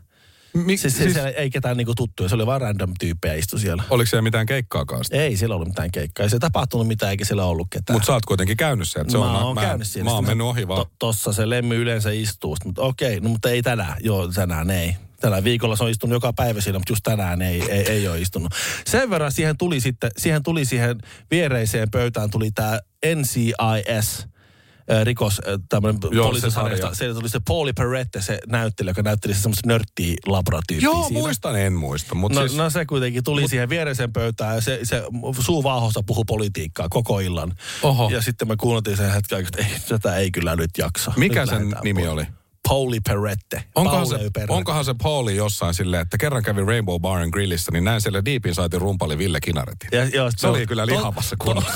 Mi- Siis, siis, siis- siellä ei ketään niinku tuttuja, se oli vaan random tyyppejä istu siellä. Oliko siellä mitään keikkaakaan sitten? Ei siellä ollut mitään keikkaa, ei se tapahtunut mitään eikä siellä ollut ketään. Mutta sä oot kuitenkin käynyt siellä. Se mä on, oon käynyt siellä. Mä oon mennyt ohi vaan. To, tossa se lemmy yleensä istuu. Mutta okei, no mutta ei tänään. Joo, tänään ei. Tällä viikolla se on istunut joka päivä siinä, mutta just tänään ei, ei, ei ole istunut. Sen verran siihen tuli sitten, siihen tuli siihen viereiseen pöytään tuli tämä NCIS, rikos, tämmöinen poliisisarjasta. sarja. Se tuli se Pauli Perrette, se näyttelijä, joka näytteli se semmoista nörttiä labratyyppiä Joo, siinä. muistan, en muista. Mutta No, siis, no se kuitenkin tuli Mut, siihen viereiseen pöytään ja se, se suu vaahossa puhui politiikkaa koko illan. Oho. Ja sitten me kuunneltiin sen hetken, että ei, tätä ei kyllä nyt jaksa. mikä nyt sen nimi pois. oli? Pauli Perrette. Onkohan Pauli se, Perrette. onkohan se Pauli jossain silleen, että kerran kävin Rainbow Bar and Grillissä, niin näin siellä Deep Inside rumpali Ville Kinaretin. Ja, joo, Se oli kyllä lihavassa kunnossa.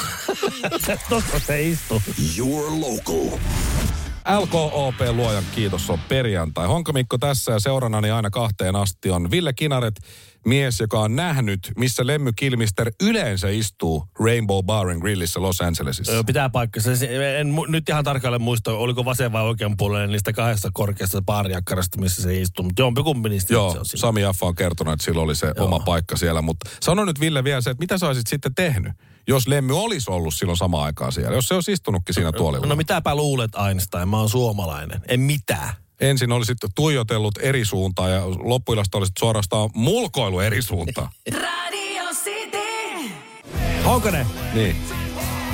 (laughs) Tuossa se istuu. Your local. LKOP luojan kiitos on perjantai. Honka Mikko tässä ja seurannani aina kahteen asti on Ville Kinaret, mies, joka on nähnyt, missä Lemmy Kilmister yleensä istuu Rainbow Bar and Grillissä Los Angelesissa. Joo, pitää paikkansa. Se- En mu- nyt ihan tarkalleen muista, oliko vasen vai oikean puolelle niistä kahdesta korkeasta baariakkarasta, missä se istuu. Mutta jompikumpi niistä Joo, se on. Sami Jaffa on kertonut, että sillä oli se Joo. oma paikka siellä. Mutta sano nyt Ville vielä se, että mitä sä olisit sitten tehnyt, jos Lemmy olisi ollut silloin samaan aikaan siellä. Jos se olisi istunutkin siinä tuolilla. No mitäpä luulet Einstein, mä oon suomalainen. En mitään. Ensin olisit tuijotellut eri suuntaan ja loppuilasta olisit suorastaan mulkoilu eri suuntaan. (laughs) Radio City. Honkonen, niin.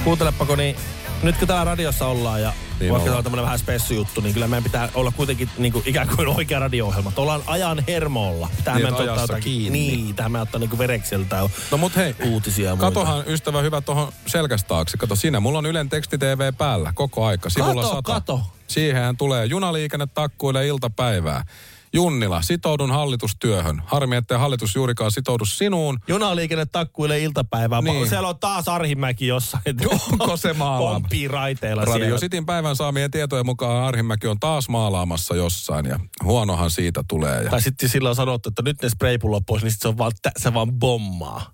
kuuntelepako niin, nyt kun täällä radiossa ollaan ja Niin vaikka ollaan. tämä on tämmöinen vähän spessujuttu, niin kyllä meidän pitää olla kuitenkin niin kuin, ikään kuin oikea radio-ohjelma. Ollaan ajan hermolla. Tähän Niin, meidän että ajassa kiinni. Niin, tähän me ottaa niin verekseltä No mut hei, uutisia ja. Katohan ystävä hyvä tuohon selkästä taakse. Kato, siinä mulla on Ylen teksti TV päällä koko aika. Sivulla Kato, sata. kato. Siihenhän tulee junaliikenne takkuille iltapäivää. Junnila, sitoudun hallitustyöhön. Harmi, ettei hallitus juurikaan sitoudu sinuun. Junaliikenne takkuilee iltapäivää. Niin. Siellä on taas Arhimäki jossain. (laughs) Onko se maalaama? (laughs) Pomppii raiteilla Radio siellä. Cityn päivän saamien tietojen mukaan Arhimäki on taas maalaamassa jossain ja huonohan siitä tulee. Ja... Tai sitten sillä on sanottu, että nyt ne spraypullot pois, niin sit se, on vaan, tä- se vaan bommaa.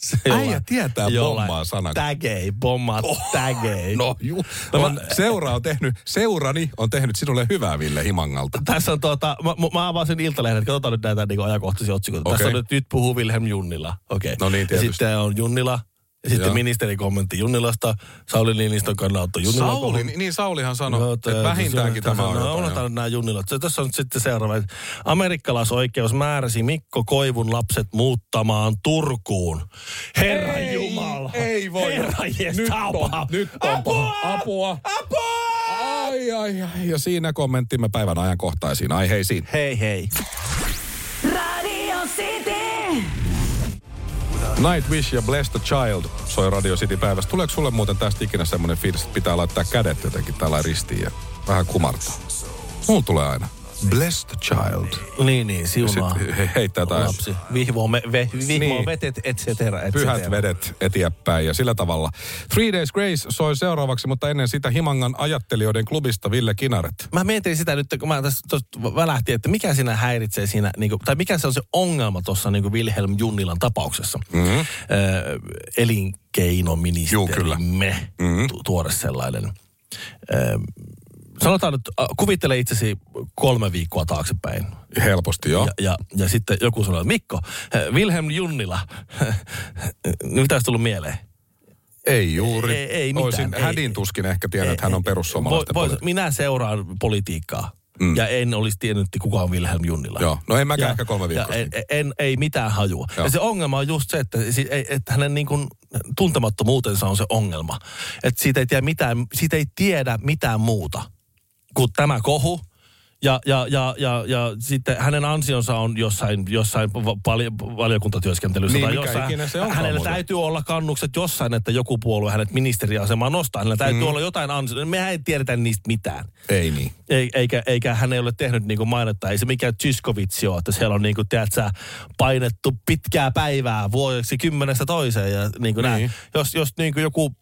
Se Äijä tietää bommaa sanan. Tägei, bommaa, oh. tägei. No, ju, No on, mä- seura on tehnyt, seurani on tehnyt sinulle hyvää Ville Himangalta. Tässä on tuota, mä, mä- avasin iltalehdet, katsotaan nyt näitä niin ajankohtaisia otsikoita. Okei. Tässä on nyt, nyt puhuu Wilhelm Junnila. Okei. No niin, ja tietysti. sitten on Junnila. Ja sitten Joo. ministeri kommentti Junnilasta. Sauli Niinistön kannalta Junnila. Sauli, niin, niin Saulihan sanoi, No, että tää- vähintäänkin tämä on no, jotain. unohtan nämä junnilat. Se- Tässä on nyt sitten seuraava. Amerikkalaisoikeus määräsi Mikko Koivun lapset muuttamaan Turkuun. Herra Ei, Jumala. ei voi. Herra jes, Nyt on, apua. nyt on. Apua. Apua. Ai, ai, ai. Ja siinä kommenttimme päivän ajankohtaisiin aiheisiin. Hei hei. Radio City. Nightwish ja Bless the Child soi Radio City päivästä. Tuleeko sulle muuten tästä ikinä semmoinen fiilis, että pitää laittaa kädet jotenkin tällä ristiin ja vähän kumartaa? Mulla tulee aina. Bless the Child. Niin, niin, siunaa. Sitten he heittää jotain Lapsi. Vihmo, me, ve, vihmo Niin. vetet, et cetera, et pyhät cetera. vedet eteenpäin ja sillä tavalla. Three Days Grace soi seuraavaksi, mutta ennen sitä Himangan ajattelijoiden klubista Ville Kinaret. Mä mietin sitä nyt, kun mä tässä välähtin, että mikä siinä häiritsee siinä, niin kuin, tai mikä se on se ongelma tuossa niin Wilhelm Junnilan tapauksessa. Mm-hmm. Ö, elinkeinoministerimme, Mhm. tu- tuore sellainen. Ö, sanotaan nyt, äh, kuvittele itsesi kolme viikkoa taaksepäin. Helposti joo. Ja, ja, ja sitten joku sanoo, Mikko, äh, Wilhelm Junnila, mitä olisi tullut mieleen? Ei juuri. Ei- ei mitään, Olisin ei. hädin tuskin ehkä tiennyt, että hän on perussuomalaisten Voi- voi-. Minä seuraan politiikkaa. Mm. Ja en olisi tiennyt, kuka on Wilhelm Junnila. Joo. No en mäkään Ja- ehkä kolme viikkoa en, en, ei mitään hajua. Joo. Ja se ongelma on just se, että, että hänen niin kuin tuntemattomuutensa on se ongelma. Että siitä ei tiedä mitään, siitä ei tiedä mitään muuta kuin tämä kohu. Ja, ja, ja, ja, ja sitten hänen ansionsa on jossain, jossain va- pali- valiokuntatyöskentelyssä. Niin, tai jossain, ikinä se onkaan hänellä muuten. täytyy olla kannukset jossain, että joku puolue hänet ministeriasemaan nostaa. Hänellä täytyy Mm. olla jotain ansiota. Mehän ei tiedetä niistä mitään. Ei niin. Ei, eikä, eikä hän ei ole tehnyt niinku mainetta. Ei se mikään Tyskovitsi ole, että siellä on niinku, tiedätkö, painettu pitkää päivää vuodeksi kymmenestä toiseen ja niinku Niin. näin. Jos, jos niinku joku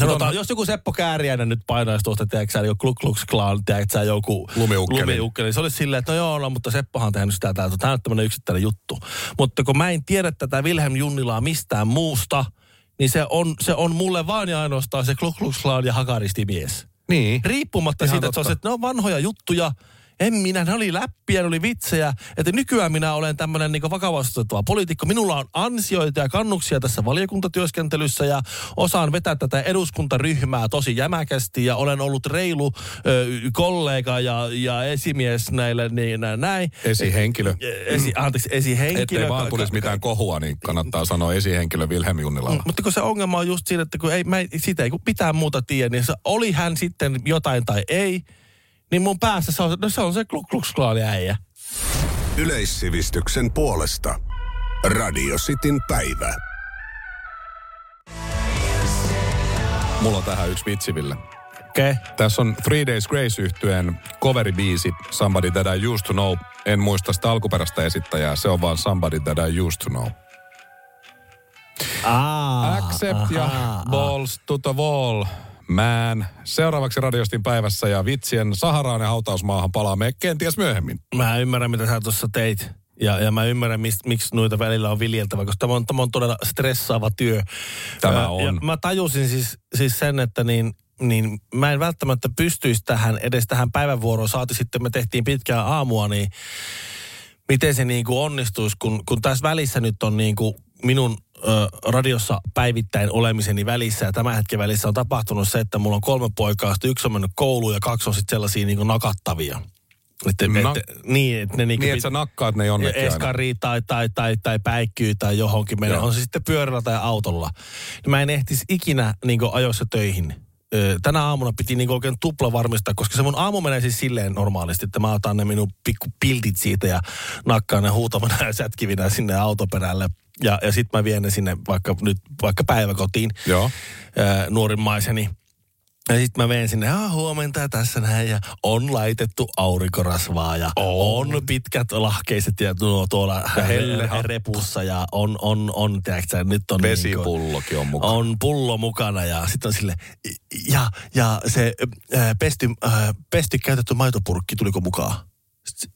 Sanotaan, onhan- jos joku Seppo Kääriäinen nyt painaisi tuosta, tiedätkö sä, joku Klux Klux Klan, tiedätkö sä, joku Lumiukkeli. lumiukkeli, niin se olisi silleen, että no joo, no, mutta Seppohan on tehnyt sitä, täältä. tämä on tämmöinen yksittäinen juttu. Mutta kun mä en tiedä tätä Wilhelm Junnilaa mistään muusta, niin se on, se on mulle vaan ja ainoastaan se Klux Klan ja hakaristimies. Niin. Riippumatta Ihan siitä, että se on, totta. se, että ne on vanhoja juttuja. En minä, ne oli läppiä, ne oli vitsejä. Että nykyään minä olen tämmöinen niin vakavasti otettava poliitikko. Minulla on ansioita ja kannuksia tässä valiokuntatyöskentelyssä ja osaan vetää tätä eduskuntaryhmää tosi jämäkästi ja olen ollut reilu ö, kollega ja, ja esimies näille niin nä- näin. Esihenkilö. Esi, anteeksi, esihenkilö. Ettei vaan tulisi mitään kohua, niin kannattaa sanoa esihenkilö Wilhelm Junnilalla. mutta kun se ongelma on just siinä, että kun ei, mä, siitä ei kun mitään muuta tiedä, niin se, oli hän sitten jotain tai ei, niin mun päässä se on, no se on se Klan äijä. Yleissivistyksen puolesta. Radio Cityn päivä. Mulla on tähän yksi vitsiville. Okei. Okay. Tässä on Three Days Grace yhtyeen coveribiisi Somebody That I Used to Know. En muista sitä alkuperäistä esittäjää, se on vaan Somebody That I Used to Know. Ah, Accept ja balls to the wall. Man. Seuraavaksi Radiostin päivässä ja vitsien Saharaan ja hautausmaahan palaamme kenties myöhemmin. Mä ymmärrän, mitä sä tuossa teit. Ja, ja mä ymmärrän, mist, miksi noita välillä on viljeltävä, koska tämä on, tämä on todella stressaava työ. Tämä Ää, on. Ja mä tajusin siis, siis sen, että niin, niin mä en välttämättä pystyisi tähän, edes tähän päivävuoroon. Saati sitten, me tehtiin pitkää aamua, niin miten se niin kuin onnistuisi, kun, kun tässä välissä nyt on niin kuin minun ö, radiossa päivittäin olemiseni välissä ja tämän hetken välissä on tapahtunut se, että mulla on kolme poikaa, sitten yksi on mennyt kouluun ja kaksi on sitten sellaisia niin nakattavia. Että, Na- että, niin, että ne niin, Niin, että sä nakkaat ne jonnekin aina. eskari tai, tai, tai, tai päikkyy tai johonkin. Joo. On se sitten pyörällä tai autolla. Mä en ehtisi ikinä niin ajoissa töihin. Tänä aamuna piti niin oikein tupla varmistaa, koska se mun aamu menee siis silleen normaalisti, että mä otan ne minun pikku piltit siitä ja nakkaan ne huutamana ja sätkivinä sinne autoperälle. Ja, ja sitten mä vien ne sinne vaikka nyt vaikka päiväkotiin Joo. ää, nuorimmaiseni. Ja sitten mä menen sinne, ah, huomenta tässä näin, ja on laitettu aurinkorasvaa, ja on, on pitkät lahkeiset ja nuo tuolla Ja he- hellehattu. repussa, ja on, on, on, tiedätkö, nyt on Vesipullokin on mukana. on pullo mukana, ja sitten on sille, ja, ja se äh, pesty, äh, pesty käytetty maitopurkki, tuliko mukaan? Sitten,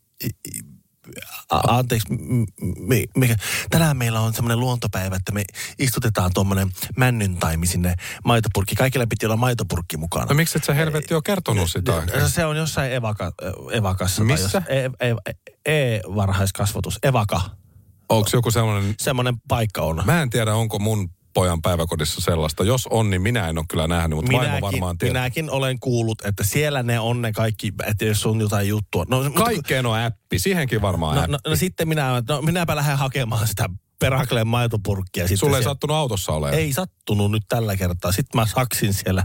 A- anteeksi, m- mi- mikä? tänään meillä on semmoinen luontopäivä, että me istutetaan tuommoinen männyntaimi sinne maitopurkki. Kaikilla piti olla maitopurkki mukana. No miksi et sä helvetti ole kertonut sitä? Se on jossain evaka, evakassa. Missä? jos- E, e, e, e-varhaiskasvatus, evaka. Onko joku sellainen... Semmoinen paikka on. Mä en tiedä, onko mun pojan päiväkodissa sellaista. Jos on, niin minä en ole kyllä nähnyt, mutta vaimo varmaan tietää. minäkin olen kuullut, että siellä ne on ne kaikki, että jos on jotain juttua. No, mutta- Kaikkeen on appi. Siihenkin varmaan No, appi. no, no sitten minä, no minäpä lähden hakemaan sitä Perakleen maitopurkkia. Sitten Sulle ei siellä- sattunut autossa olemaan. Ei sattunut nyt tällä kertaa. Sitten mä saksin siellä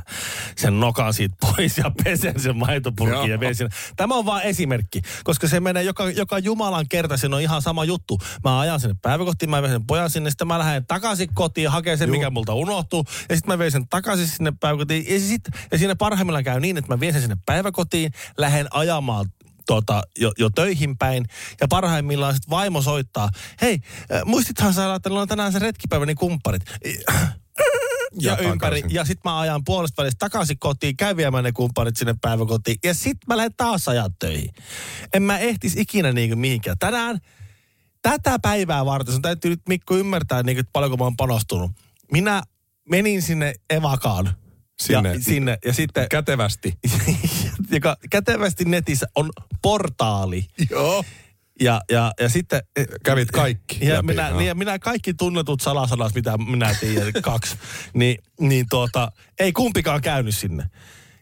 sen nokan siitä pois ja pesen sen maitopurkin ja vein sinne. Tämä on vain esimerkki, koska se menee joka, joka jumalan kerta, se on ihan sama juttu. Mä ajan sinne päiväkotiin, mä vein sen pojan sinne, sitten mä lähden takaisin kotiin hakee sen, mikä multa unohtuu. Ja sitten mä vein sen takaisin sinne päiväkotiin. Ja, sit, ja siinä parhaimmillaan käy niin, että mä vien sen sinne päiväkotiin, lähden ajamaan tuota, jo, jo töihin päin. Ja parhaimmillaan sitten vaimo soittaa, hei, muistithan sä, että on tänään se retkipäivä, niin kumpparit. (clears throat) Ja, Ja ympäri. takaisin. Ja sitten mä ajan puolesta välistä takaisin kotiin, käyn viemään ne kumppanit sinne päiväkotiin. Ja sitten mä lähden taas ajaa töihin. En mä ehtis ikinä niinku mihinkään. Tänään, tätä päivää varten, sun täytyy nyt Mikko ymmärtää, niin, että paljonko mä oon panostunut. Minä menin sinne Evakaan. Sinne. Ja, sinne, ja sitten Kätevästi. (laughs) joka kätevästi netissä on portaali. Joo. Ja, ja, ja sitten... Kävit kaikki Ja läpi, minä, niin, ja minä kaikki tunnetut salasanat, mitä minä tiedän, (laughs) kaksi, niin, niin tuota, ei kumpikaan käynyt sinne.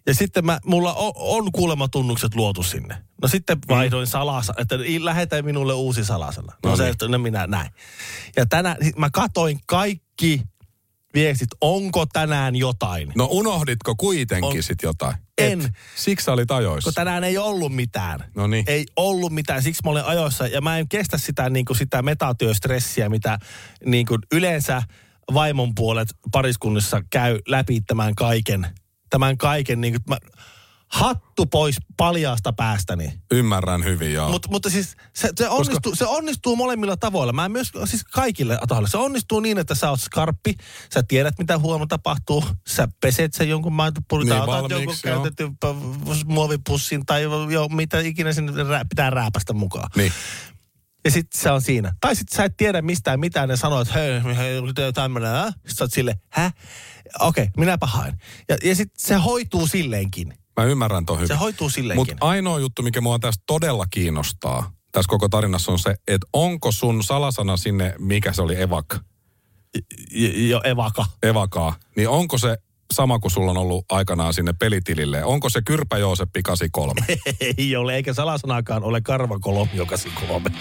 Ja sitten mä, mulla on, on kuulemma tunnukset luotu sinne. No sitten vaihdoin salasana, että lähetä minulle uusi salasana. No, No se, niin. että no minä näin. Ja tänään, mä katoin kaikki viestit, onko tänään jotain. No unohditko kuitenkin On- sit jotain? En. Et. Siksi sä olit ajoissa. kun tänään ei ollut mitään. No niin. Ei ollut mitään, siksi mä olen ajoissa. Ja mä en kestä sitä, niin kuin sitä metatyöstressiä, mitä niin kuin yleensä vaimon puolet pariskunnissa käy läpi tämän kaiken. Tämän kaiken, niin kuin, mä, hattu pois paljaasta päästäni. Ymmärrän hyvin, joo. Mut, mutta siis se, se, onnistuu, se onnistuu molemmilla tavoilla. Mä myös, siis kaikille tahoille. Se onnistuu niin, että sä oot skarppi, sä tiedät mitä huomenna tapahtuu, sä peset sen jonkun maitopurkin, Niin, tai otat jonkun joo. käytetty p- muovipussin tai jo, mitä ikinä sinne rää, pitää rääpästä mukaan. Niin. Ja sitten se on siinä. Tai sitten sä et tiedä mistään mitään, ne sanoo, että hei, hei tämmöinen, äh? Sitten sä oot sille, hä? Okei, okay, minäpä haen. Ja, ja sitten se hoituu silleenkin. Mä ymmärrän ton hyvin. Se hoituu silleenkin. Mutta ainoa juttu, mikä mua tässä todella kiinnostaa, tässä koko tarinassa on se, että onko sun salasana sinne, mikä se oli evak, J- jo evaka. evakaa, niin onko se sama kuin sulla on ollut aikanaan sinne pelitilille? Onko se Kyrpä Jooseppi 83? (laughs) Ei ole, eikä salasanaakaan ole karvakolomio 83.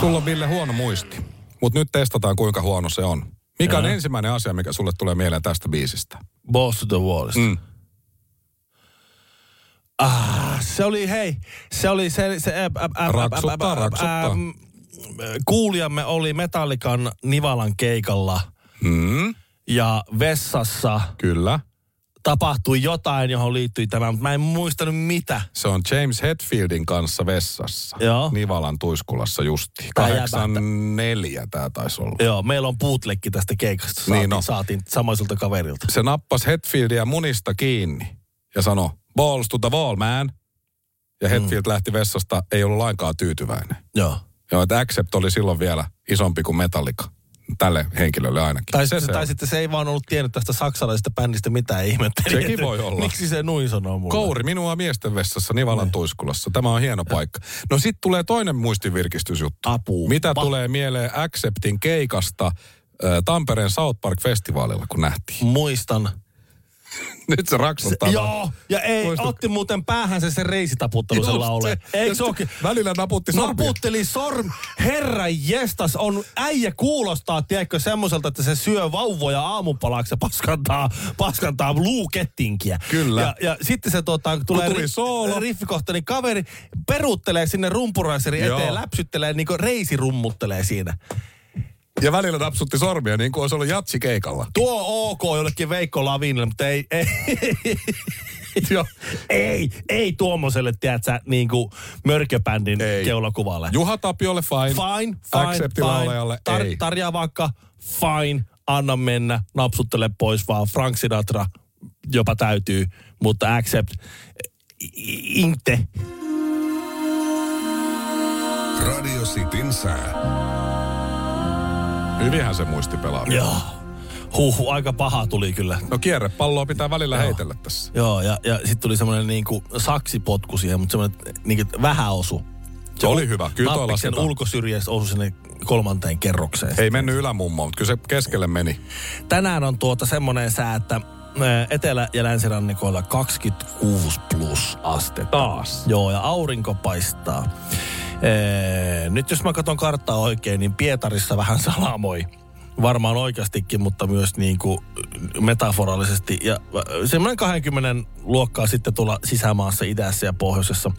sulla on Ville huono muisti, mutta nyt testataan kuinka huono se on. Mikä on Joo. ensimmäinen asia, mikä sulle tulee mieleen tästä biisistä? Boss to the Wallista. Mm. Ah, se oli, hei, se oli se... se ä, ä, ä, Raksuttaa, raksuttaa. äm, Kuulijamme oli Metallikan Nivalan keikalla Mm, ja vessassa kyllä. tapahtui jotain, johon liittyi tämä, mutta mä en muistanut mitä. Se on James Hetfieldin kanssa vessassa. Joo. Nivalan tuiskulassa justi. Tää Kahdeksan neljä tää taisi olla. Joo, meillä on bootlegki tästä keikasta. Saatiin, Niin on. saatiin samaiselta kaverilta. Se nappasi Hetfieldia munista kiinni ja sanoi, balls to the wall, man. Ja Hetfield lähti vessasta, ei ollut lainkaan tyytyväinen. Joo. Joo, että Accept oli silloin vielä isompi kuin Metallica. Tälle henkilölle ainakin. Tai, se, se, tai sitten se ei vaan ollut tiennyt tästä saksalaisesta bändistä mitään ihmetteli. Sekin että voi olla. Miksi se nuin sanoo mulle? Kouri minua miesten vessassa Nivalan Niin. tuiskulassa. Tämä on hieno paikka. No sit tulee toinen muistivirkistysjuttu. Apua. Mitä Pa- tulee mieleen Acceptin keikasta äh, Tampereen South Park-festivaalilla, kun nähtiin? Muistan. (laughs) Nyt se raksuttaa. Joo, ja ei, Muistatko? otti muuten päähänsä se reisitaputtelu sen laule. se. Eikö Ja se ookin? Välillä naputti sormia. Naputteli sorm. Herra jestas, on äijä kuulostaa, tiedätkö, semmoiselta, että se syö vauvoja aamupalaksi ja paskantaa, paskantaa luukettinkiä. Kyllä. Ja, ja sitten se tota, tulee tuli soolo. riffikohta, niin kaveri peruttelee sinne rumpuraiseri Joo. eteen, läpsyttelee, niin kuin reisi rummuttelee siinä. Ja välillä napsutti sormia, niin kuin olisi ollut jatsi keikalla. Tuo ok jollekin Veikko Lavinille, mutta ei, ei, (laughs) Joo. ei, ei tuommoiselle, tiedätkö, niin kuin mörköbändin Ei. keulakuvalle. Juha Tapiolle fine. Fine, fine, Acceptin fine. laulajalle ei. tarjaa vaikka fine, anna mennä, napsuttele pois vaan. Frank Sinatra jopa täytyy, mutta accept, inte. Radio Cityn sää. Hyvinhän se muisti pelaa. Joo. Huh, aika paha tuli kyllä. No kierrepalloa pitää välillä Joo. heitellä tässä. Joo, ja, ja sitten tuli semmoinen niinku saksipotku siihen, mutta semmoinen niinku vähän osu. Se oli hyvä. Kyllä Nappiksen ulkosyrjässä osui sinne kolmanteen kerrokseen. Ei mennyt ylämummoon, mutta kyllä se keskelle meni. Tänään on tuota semmoinen sää, että ää, etelä- ja länsirannikoilla 26 plus astetta. Taas. Joo, ja aurinko paistaa. Ee, nyt jos mä katson karttaa oikein, niin Pietarissa vähän (laughs) salamoi. Varmaan oikeastikin, mutta myös niin kuin metaforallisesti. Ja äh, semmoinen 20 luokkaa sitten tulla sisämaassa, idässä ja pohjoisessa.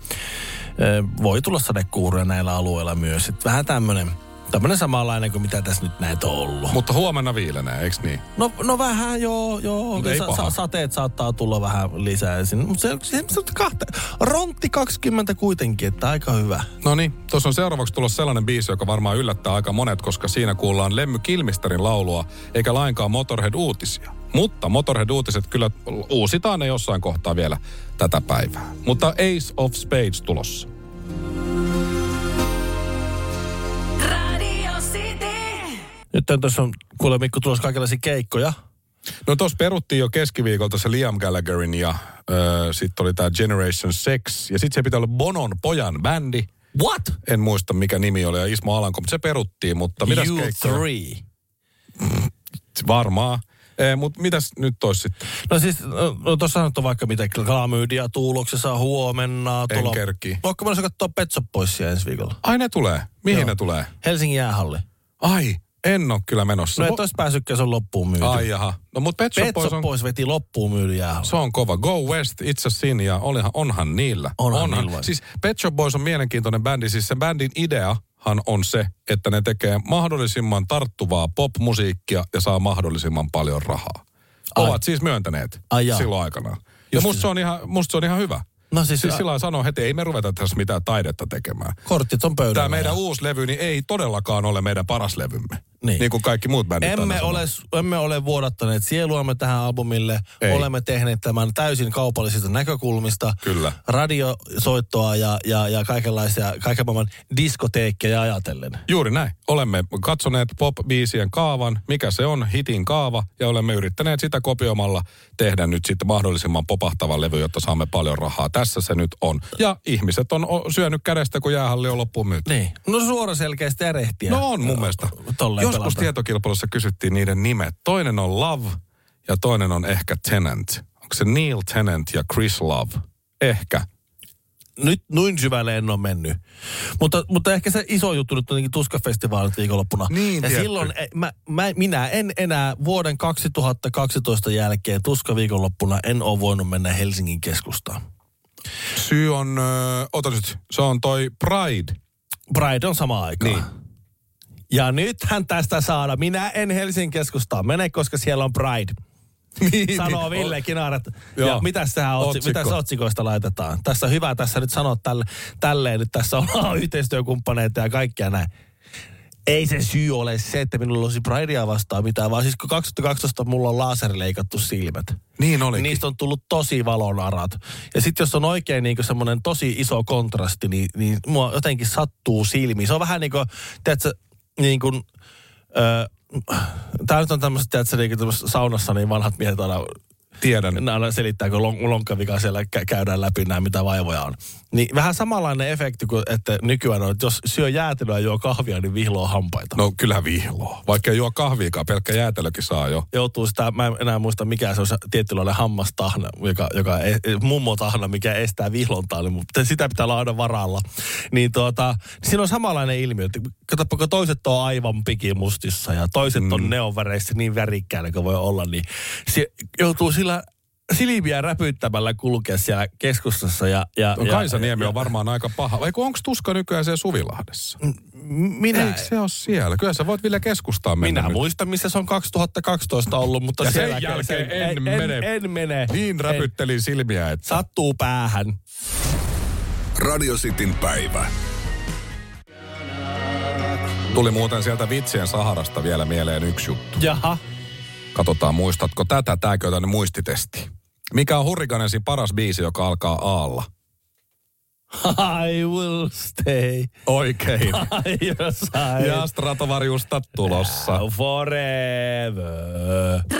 Ee, voi tulla sadekuuruja näillä alueilla myös. Et vähän tämmöinen tämmöinen samanlainen kuin mitä tässä nyt näitä on ollut. Mutta huomenna viilenee, eikö niin? No, no vähän joo, joo. Mut ei Sa- paha. sa- sateet saattaa tulla vähän lisää sinne. Mutta se, se, se, kahta, rontti 20 kuitenkin, että aika hyvä. No niin, tuossa on seuraavaksi tulossa sellainen biisi, joka varmaan yllättää aika monet, koska siinä kuullaan Lemmy Kilmisterin laulua, eikä lainkaan Motorhead-uutisia. Mutta Motorhead-uutiset kyllä uusitaan ne jossain kohtaa vielä tätä päivää. Mutta Ace of Spades tulossa. Nyt on tuossa on kuule Mikko tulossa kaikenlaisia keikkoja. No tuossa peruttiin jo keskiviikolta se Liam Gallagherin ja öö, sitten oli tämä Generation Sex. Ja sitten se pitää olla Bonon pojan bändi. What? En muista mikä nimi oli ja Ismo Alanko, mutta se peruttiin. Mutta mitäs you keikkoja? three. Varmaan. E, mutta mitäs nyt olisi sitten? No siis, no, no tuossa on vaikka mitä klamydia tuuloksessa huomenna. En kerki. Voitko mennä katsoa Petso poissia ensi viikolla? Ai ne tulee. Mihin Joo. ne tulee? Helsingin jäähalli. Ai, en ole kyllä menossa. No et olisi päässytkään, se on loppuun myyty. Ai jaha. No mut Pet Shop Boys on, pois veti loppuun jäähalli. se on kova. Go West, It's a Sin ja olihan, onhan niillä. Onhan niillä vai? Siis Pet Shop Boys on mielenkiintoinen bändi. Siis sen bändin ideahan on se, että ne tekee mahdollisimman tarttuvaa popmusiikkia ja saa mahdollisimman paljon rahaa. Ai. Ovat siis myöntäneet Ai jaa. silloin aikanaan. Ja Just musta se. se, on ihan, musta se on ihan hyvä. No siis, Siis sillä sanoo heti, ei me ruveta tässä mitään taidetta tekemään. kortit on pöydällä. Tämä meidän uusi levy niin ei todellakaan ole meidän paras levymme. Niin. Niin kuin kaikki muut bändit Emme ole, emme ole vuodattaneet sieluamme tähän albumille. Ei. Olemme tehneet tämän täysin kaupallisista näkökulmista. Kyllä. Radiosoittoa ja, ja, ja kaikenlaisia, kaiken maailman diskoteekkeja ajatellen. Juuri näin. Olemme katsoneet pop-biisien kaavan, mikä se on, hitin kaava, ja olemme yrittäneet sitä kopioimalla tehdä nyt sitten mahdollisimman popahtavan levy, jotta saamme paljon rahaa. Tässä se nyt on. Ja ihmiset on syönyt kädestä, kun jäähalli on loppuun myyty. Niin. No suoraselkeästi erehtiä. No on mun mielestä. Tolleen Joskus pelata. tietokilpailussa kysyttiin niiden nimet. Toinen on Love ja toinen on ehkä Tennant. Onko se Neil Tennant ja Chris Love? Ehkä. Nyt noin syvälle en ole mennyt. Mutta, mutta ehkä se iso juttu nyt on Tuska-festivaalit viikonloppuna. Niin, ja tietty. silloin eh, mä, mä, minä en enää vuoden 2012 jälkeen Tuska-viikonloppuna en ole voinut mennä Helsingin keskustaan. Syy on, ö, ota nyt, se on toi Pride. Pride on sama aikaa. Niin. Ja nythän tästä saada. Minä en Helsingin keskustaan mene, koska siellä on Pride. niin, sanoo Ville Kinaret. Joo. Ja mitä tähän otsi, Otsikko. mitä otsikoista laitetaan? Tässä on hyvä tässä nyt sanoa tälle, tälleen, nyt tässä ollaan (laughs) yhteistyökumppaneita ja kaikkia näin. Ei se syy ole se, että minulla olisi Bridea vastaan mitään, vaan siis kun 2012 mulla on laserleikattu silmät. Niin olikin. Niistä on tullut tosi valonarat. Ja sitten jos on oikein niin semmoinen tosi iso kontrasti, niin, niin mua jotenkin sattuu silmiin. Se on vähän niin kuin, tiedätkö, niin kuin, öö, Tämä nyt on tämmöistä, tiedätkö, niin saunassa niin vanhat miehet aina Tiedän. ne aina selittää, kun lon, lonkkavika siellä kä- käydään läpi nämä, mitä vaivoja on. Niin vähän samanlainen efekti kuin, että nykyään on, että jos syö jäätelöä ja juo kahvia, niin vihloo hampaita. No kyllä vihloa. Vaikka ei juo kahviikaan, pelkkä jäätelökin saa jo. joutuu sitä, mä en enää muista mikä se on se tietynlainen hammastahna, joka, joka e, mummotahna, mikä estää vihlontaa, niin mutta sitä pitää olla aina varalla. Niin tuota, siinä on samanlainen ilmiö, että katsoppa, toiset on aivan pikimustissa ja toiset on neonväreissä niin värikkäänä kuin voi olla, niin se joutuu sillä silmiä räpyttämällä kulkea siellä keskustassa. Ja, ja, No ja, Kaisaniemi ja, on varmaan aika paha. Vai onko tuska nykyään siellä Suvilahdessa? minä, Eikö se ole siellä? Kyllä sä voit Ville keskustaan mennä minä nyt. muistan, missä se on 2012 ollut, mutta Ja sen siellä- jälkeen en en, mene. En, en mene. Niin En. räpyttelin silmiä, että... Sattuu päähän. Radio Cityn päivä. Tuli muuten sieltä vitsien Saharasta vielä mieleen yksi juttu. Jaha. Katsotaan, muistatko tätä? Tääkö tänne muistitesti? Mikä on Hurricanesin paras biisi, joka alkaa aalla? I will stay. Oikein. (laughs) I ja Stratovarjusta tulossa. forever.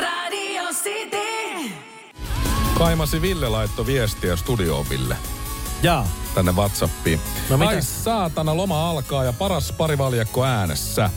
Radio City. Kaimasi Ville laittoi viestiä studioon Ville Ja. tänne Whatsappiin. No Ai saatana, loma alkaa ja paras parivaljakko äänessä.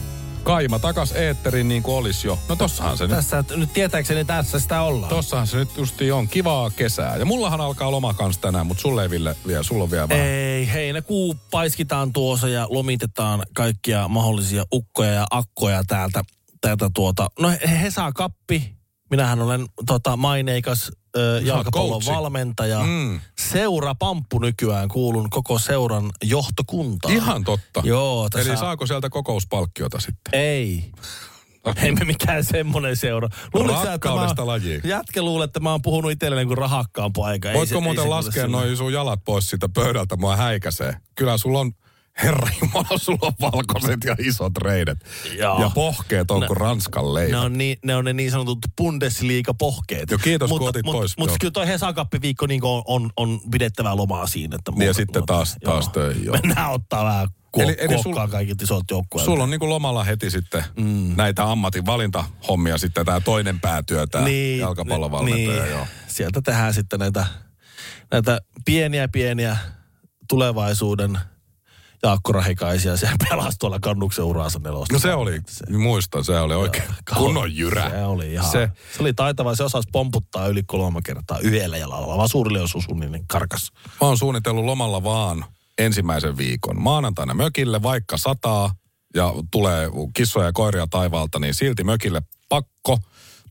Kaima takas eetteriin niin kuin olisi jo. No tossahan se nyt. Tässä, nyt tietääkseni tässä sitä ollaan. Tossahan se nyt justiin on. Kivaa kesää. Ja mullahan alkaa loma kans tänään, mutta sulle ei Ville vielä. Sulla on vielä vähän. Ei, heinäkuu paiskitaan tuossa ja lomitetaan kaikkia mahdollisia ukkoja ja akkoja täältä, täältä tuota. No he- Hesa Kappi, minähän olen tota, maineikas ö, jalkapallon coachi. valmentaja. Mm. Seura Pamppu nykyään, kuulun koko seuran johtokuntaan. Ihan totta. Joo, tässä... Eli saako sieltä kokouspalkkiota sitten? Ei. Ei me mikään semmoinen seura. Luulit sä, että Rakkaudesta mä, lajiin. Jätkä luulee, että mä oon puhunut itselleni kuin rahakkaan. Ei Voitko ei muuten se laskea noin sun jalat pois siitä pöydältä, mua häikäisee. Kyllä sulla on, herra Jumala, sulla on valkoiset ja isot reidet. Joo. Ja pohkeet on kuin Ranskan leivä. Ne on, niin, ne on ne niin sanotut Bundesliga-pohkeet. Joo, kiitos, kun mutta, otit mutta, pois, Mutta joo. kyllä toi Hesakappi-viikko niin on, on, on pidettävää lomaa siinä. Että Niin ja sitten taas- taas töihin, joo. (laughs) Mennään ottaa vähän kuok- Eli- eli sul- kaikilta isot joukkueet. Sulla on niinku lomalla heti sitten mm. näitä ammatin valintahommia sitten tämä toinen päätyö, tämä niin, jalkapallovalmentaja. niin. Joo. Sieltä tehdään sitten näitä, näitä pieniä pieniä tulevaisuuden Jaakko Rahikaisia. Se pelasi tuolla kannuksen uraansa nelosta. No se oli, muistan, se oli oikein kunnon jyrä. Se oli ihan, Se, se, se oli taitava, se osasi pomputtaa yli kolme kertaa yhdellä jalalla, vaan suurille osui, niin karkas. mä oon suunnitellut lomalla vaan ensimmäisen viikon. Maanantaina mökille, vaikka sataa ja tulee kissoja ja koiria taivaalta, niin silti mökille pakko.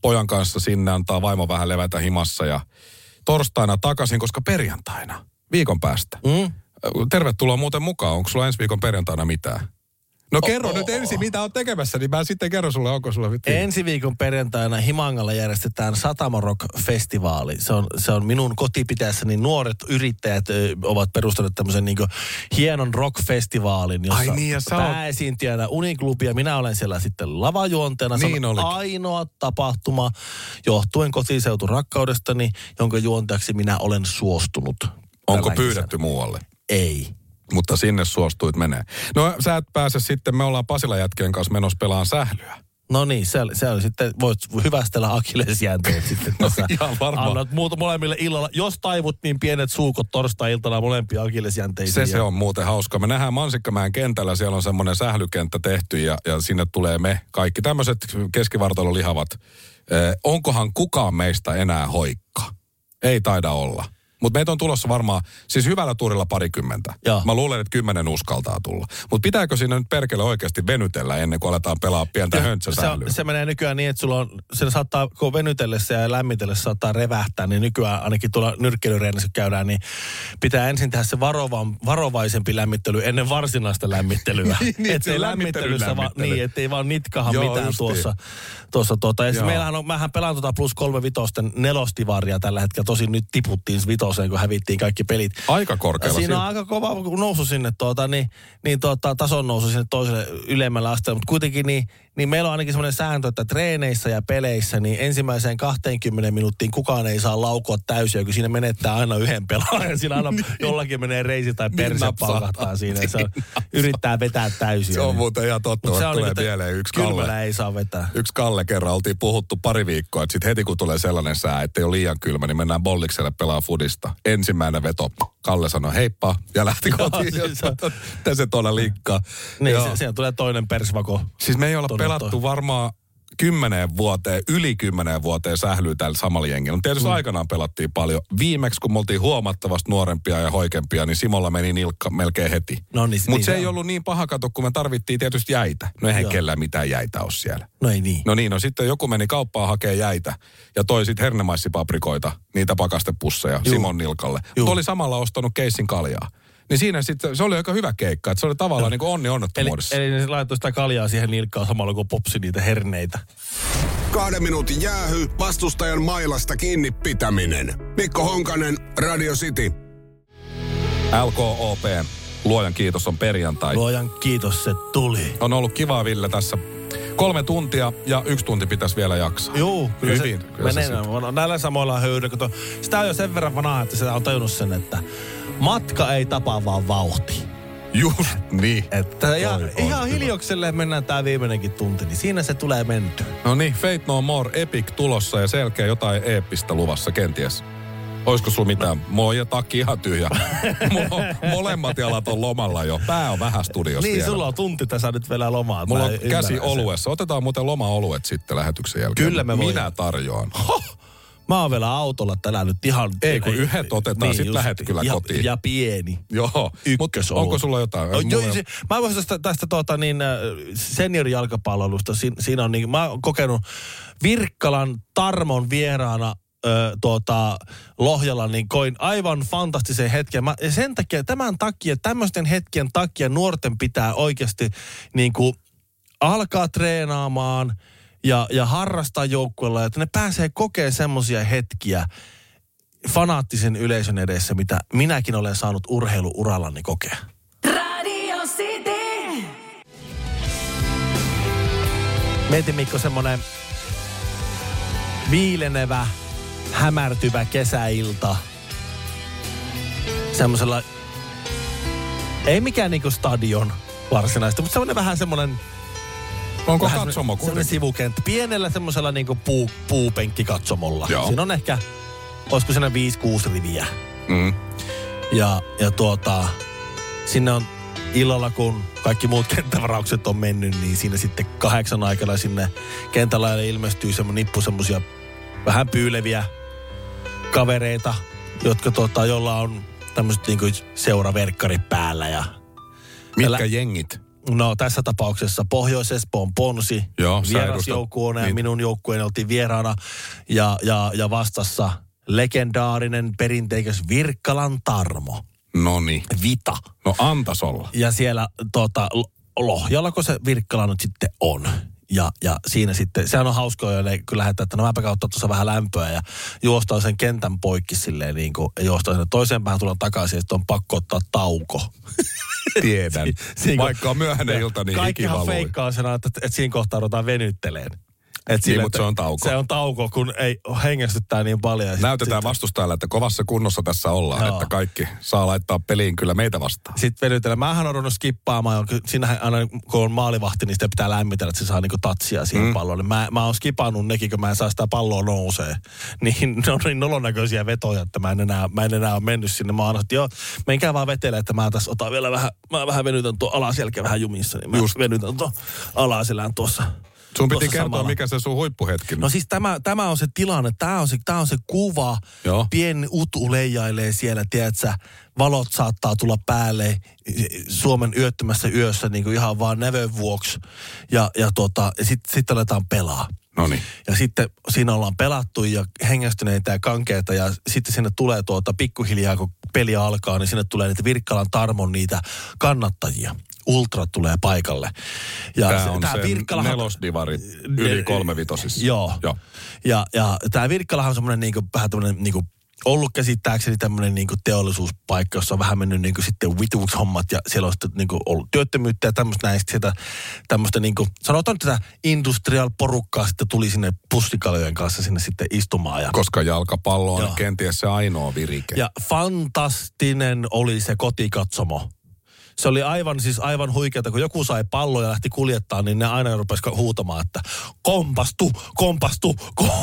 Pojan kanssa sinne antaa vaimo vähän levätä himassa ja torstaina takaisin, koska perjantaina, viikon päästä. Mm? Tervetuloa muuten mukaan. Onko sulla ensi viikon perjantaina mitään? No kerro nyt ensin, mitä on tekemässä, niin mä sitten kerron sulle, onko sulla mitään. Ensi viikon perjantaina Himangalla järjestetään Satama Rock-festivaali. Se on, se on minun kotipitäessäni nuoret yrittäjät ö, ovat perustaneet tämmöisen niin hienon rock-festivaalin, jossa Ai niin, ja sä pääesiintiönä Uniklubi ja minä olen siellä sitten lavajuonteena. Se Niin on olikin. ainoa tapahtuma johtuen kotiseutu rakkaudestani, jonka juontajaksi minä olen suostunut. Onko pyydetty muualle? Ei. Mutta sinne suostuit menee. No sä et pääse sitten, me ollaan Pasila jätkien kanssa menossa pelaan sählyä. No niin, se, se on sitten, voit hyvästellä akillesjänteet (laughs) sitten No ihan varmaan. Annat muuta molemmille illalla. Jos taivut, niin pienet suukot torstai-iltana molempia akillesjänteisiä. Se se on muuten hauska. Me nähdään Mansikkamäen kentällä, siellä on semmoinen sählykenttä tehty ja, ja sinne tulee me kaikki tämmöiset keskivartalolihavat. Eh, onkohan kukaan meistä enää hoikka? Ei taida olla. Mutta meitä on tulossa varmaan, siis hyvällä tuurilla parikymmentä. Joo. Mä luulen, että kymmenen uskaltaa tulla. Mutta pitääkö siinä nyt perkele oikeasti venytellä ennen kuin aletaan pelaa pientä se, höntsäsäilyä? on- se menee nykyään niin, että sulla on, se saattaa, kun venytellessä ja lämmitellessä saattaa revähtää, niin nykyään ainakin tuolla nyrkkeilyreenissä kun käydään, niin pitää ensin tehdä se varovan, varovaisempi lämmittely ennen varsinaista lämmittelyä. (laughs) Niin, niin, ettei se lämmittelyn va, lämmittely. niin, ettei vaan nitkahan Joo, mitään justiin. tuossa. tuossa tuota. Ja siis meillähän on, mähän pelaan tuota plus kolme vitosten nelostivaria tällä hetkellä. Tosin nyt tiputtiin vitoseen, kun hävittiin kaikki pelit. Aika korkealla. Siinä on silti. aika kova nousu sinne, tuota, niin, niin tuota, tason nousu sinne toiselle ylemmälle asteelle. Mutta kuitenkin niin, niin meillä on ainakin semmoinen sääntö, että treeneissä ja peleissä niin ensimmäiseen 20 minuuttiin kukaan ei saa laukua täysiä, kun siinä menettää aina yhden pelaajan. Siinä aina (laughs) jollakin menee reisi tai perse napsahtaa. palkahtaa siinä. Se on, yrittää vetää täysiä. Se on muuten ihan totta, Mut että tulee niinku, mieleen yksi Kalle. ei saa vetää. Yksi Kalle kerran oltiin puhuttu pari viikkoa, että sitten heti kun tulee sellainen sää, että ei ole liian kylmä, niin mennään bollikselle pelaa fudista. Ensimmäinen veto. Kalle sanoi heippa ja lähti Joo, kotiin. siis on. Mitä se tuolla liikkaa? Niin, Joo. se, siellä tulee toinen persvako. Siis me ei olla pelattu varmaan kymmeneen vuoteen, yli kymmeneen vuoteen sählyy tällä samalla jengillä. Tietysti mm. aikanaan pelattiin paljon. Viimeksi, kun me oltiin huomattavasti nuorempia ja hoikempia, niin Simolla meni nilkka melkein heti. No niin, Mutta niin se ei on. ollut niin paha kato, kun me tarvittiin tietysti jäitä. No eihän kellään mitään jäitä ole siellä. No ei niin. No niin, no sitten joku meni kauppaan hakee jäitä ja toi sitten hernemaisipaprikoita, niitä pakastepusseja Juu. Simon nilkalle. Mutta oli samalla ostanut keissin kaljaa. Niin siinä sitten, se oli aika hyvä keikka, että se oli tavallaan niin kuin onni Eli, onnettomuudessa. eli ne laittoi sitä kaljaa siihen nilkkaan samalla kun popsi niitä herneitä. Kahden minuutin jäähy, vastustajan mailasta kiinni pitäminen. Mikko Honkanen, Radio City. LKOP, luojan kiitos, on perjantai. Luojan kiitos, se tuli. On ollut kivaa, Ville, tässä kolme tuntia ja yksi tunti pitäisi vielä jaksaa. Juu, kyllä Hyvin, se kyllä se menee. sit- näillä samoilla höyryillä. Sitä on jo sen verran vanhaa, että sitä on tajunnut sen, että matka ei tapa vaan vauhti. Just niin. Että on ihan hiljokselle mennään tää viimeinenkin tunti, niin siinä se tulee mentyä. No niin, Fate No More Epic tulossa ja selkeä jotain eeppistä luvassa kenties. Olisiko sulla mitään? On jo takki ihan tyhjä. (laughs) Molemmat jalat on lomalla jo. Pää on vähän studiossa Niin, vielä. sulla on tunti tässä nyt vielä lomaa. Mulla on käsi sen. oluessa. Otetaan muuten loma-oluet sitten lähetyksen jälkeen. Kyllä me Minä tarjoan. Mä oon vielä autolla tänään nyt ihan... Ei, kun yhdet otetaan, sit just. lähet kyllä ja, kotiin. Ja pieni. Joo. Mutta onko sulla jotain? Oh, joo, se, mä voisin tästä, tästä tuota, niin, äh, seniorijalkapalvelusta. Siin, siinä on niin, mä oon kokenut Virkkalan Tarmon vieraana ö, tuota, Lohjalla, niin koin aivan fantastisen hetken. Mä, ja sen takia, tämän takia, tämmöisten hetkien takia nuorten pitää oikeasti niin kuin, alkaa treenaamaan ja, ja harrastaa joukkueella, että ne pääsee kokea semmoisia hetkiä fanaattisen yleisön edessä, mitä minäkin olen saanut urheiluurallani kokea. Radio City. Mieti Mikko semmonen viilenevä, hämärtyvä kesäilta. Semmoisella, ei mikään niinku stadion varsinaisesti, mutta semmoinen vähän semmoinen Onko vähän katsomo kuitenkin? sivukenttä. Pienellä semmoisella niinku puu, puupenkkikatsomolla. Joo. Siinä on ehkä, olisiko siinä 5-6 riviä. Mm. Ja, ja tuota, sinne on illalla, kun kaikki muut (laughs) kenttävaraukset on mennyt, niin siinä sitten kahdeksan aikana sinne kentällä ilmestyy semmoinen nippu semmoisia vähän pyyleviä kavereita, jotka tota, jolla on tämmöiset niinku seuraverkkarit päällä ja Mitkä Älä- jengit? No tässä tapauksessa Pohjois-Espoon Ponsi, Joo, ja edustat- minun joukkueeni oltiin vieraana ja, ja, ja vastassa legendaarinen perinteikäs Virkkalan Tarmo, Noni. Vita. No antas olla. Ja siellä tota, Lo- Lohjalla, kun se Virkkala nyt sitten on. Ja, ja siinä sitten, sehän on hauskaa, jo, kun lähdetään, että no mäpä kautta tuossa vähän lämpöä ja juostaan sen kentän poikki silleen niin kuin, ja juostaan sinne toiseen päähän tulla takaisin ja sitten on pakko ottaa tauko. (laughs) Tiedän. Siinä- Vaikka on myöhäinen ilta, niin Kaikkihan feikkaa sen, että, että siinä kohtaa ruvetaan venytteleen. Et Niin, mutta se on tauko. Se on tauko, kun ei hengästyttää niin paljon. Näytetään sit- vastustajalle, että kovassa kunnossa tässä ollaan, Joo. että kaikki saa laittaa peliin kyllä meitä vastaan. Sitten venytellä. Mähän on skippaamaan. Siinähän aina kun on maalivahti, niin sitä pitää lämmitellä, että se saa niinku tatsia siihen mm. palloon. Niin mä, mä oon skipannut nekin, kun mä en saa sitä palloa nousee. (laughs) Niin ne on niin nolonäköisiä vetoja, että mä en enää, mä en enää ole mennyt sinne. Mä oon että joo, menkää vaan vetele, että mä tässä otan vielä vähän, mä vähän venytän tuo alaselkä vähän jumissa. Niin mä. Just. venytän tuon alaselän tuossa. Sun piti kertoa, samalla. mikä se sun huippuhetki. No siis tämä, tämä on se tilanne, tämä on se, tämä on se kuva. Joo. Pieni utu leijailee siellä, tiedätkö, valot saattaa tulla päälle Suomen yöttömässä yössä niin kuin ihan vaan nävön vuoksi. Ja, ja tota, sitten sit aletaan pelaa. No niin. Ja sitten siinä ollaan pelattu ja hengästyneitä ja kankeita ja sitten sinne tulee tuota pikkuhiljaa, kun peli alkaa, niin sinne tulee niitä Virkkalan Tarmon niitä kannattajia. Ultrat tulee paikalle. Ja Tämä on tää se Virkkalahan- nelosdivari yli kolmevitosissa. Joo. Joo. Ja, ja tämä Virkkalahan on semmoinen niinku, vähän tämmöinen niinku, ollut käsittääkseni tämmöinen niinku teollisuuspaikka, jossa on vähän mennyt niinku sitten vituuksi hommat ja siellä on sitten niinku ollut työttömyyttä ja tämmöistä näistä sitä tämmöistä niinku, sanotaan tätä industrial porukkaa sitten tuli sinne pussikaljojen kanssa sinne sitten istumaan ja Koska jalkapallo on Joo. kenties se ainoa virike. ja fantastinen oli se kotikatsomo. Se oli aivan siis aivan huikeata, kun joku sai pallon ja lähti kuljettaa, niin ne aina rupesi huutamaan, että kompastu, kompastu,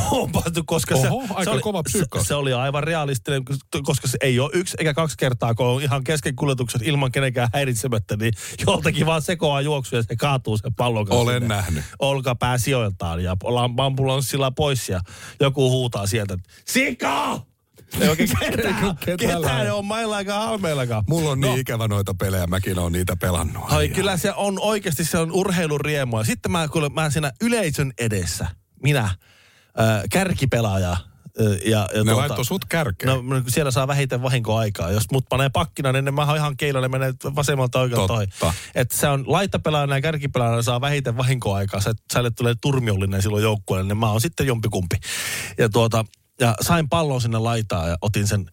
kompastu, koska se, Oho, aika se, oli, kova se, se, oli aivan realistinen, koska se ei ole yksi eikä kaksi kertaa, kun on ihan kesken kuljetukset ilman kenenkään häiritsemättä, niin joltakin vaan sekoaa juoksu ja se kaatuu sen pallon kanssa. Olen sinne nähnyt. Olkapää sijoiltaan ja ollaan ambulanssilla pois ja joku huutaa sieltä, Sika! Ei oikein (laughs) ketään, ketään ole maillakaan halmeillakaan. Mulla on No. niin ikävä noita pelejä, mäkin oon niitä pelannut. Ai, kyllä se on oikeasti, se on urheilun riemua. Sitten mä, kuule, mä siinä yleisön edessä, minä, äh, kärkipelaaja, äh, ja, ja Ne laittoi sut kärkeen. No siellä saa vähiten vahinkoaikaa. Jos mut panee pakkina, niin mä oon ihan keilalla menee vasemmalta oikealta toi. Että se on laittapelaajana ja kärkipelaajana saa vähiten vahinkoaikaa. Sä, sälle tulee turmiollinen silloin joukkueelle, niin mä oon sitten jompikumpi. Ja tuota, ja sain pallon sinne laitaan ja otin sen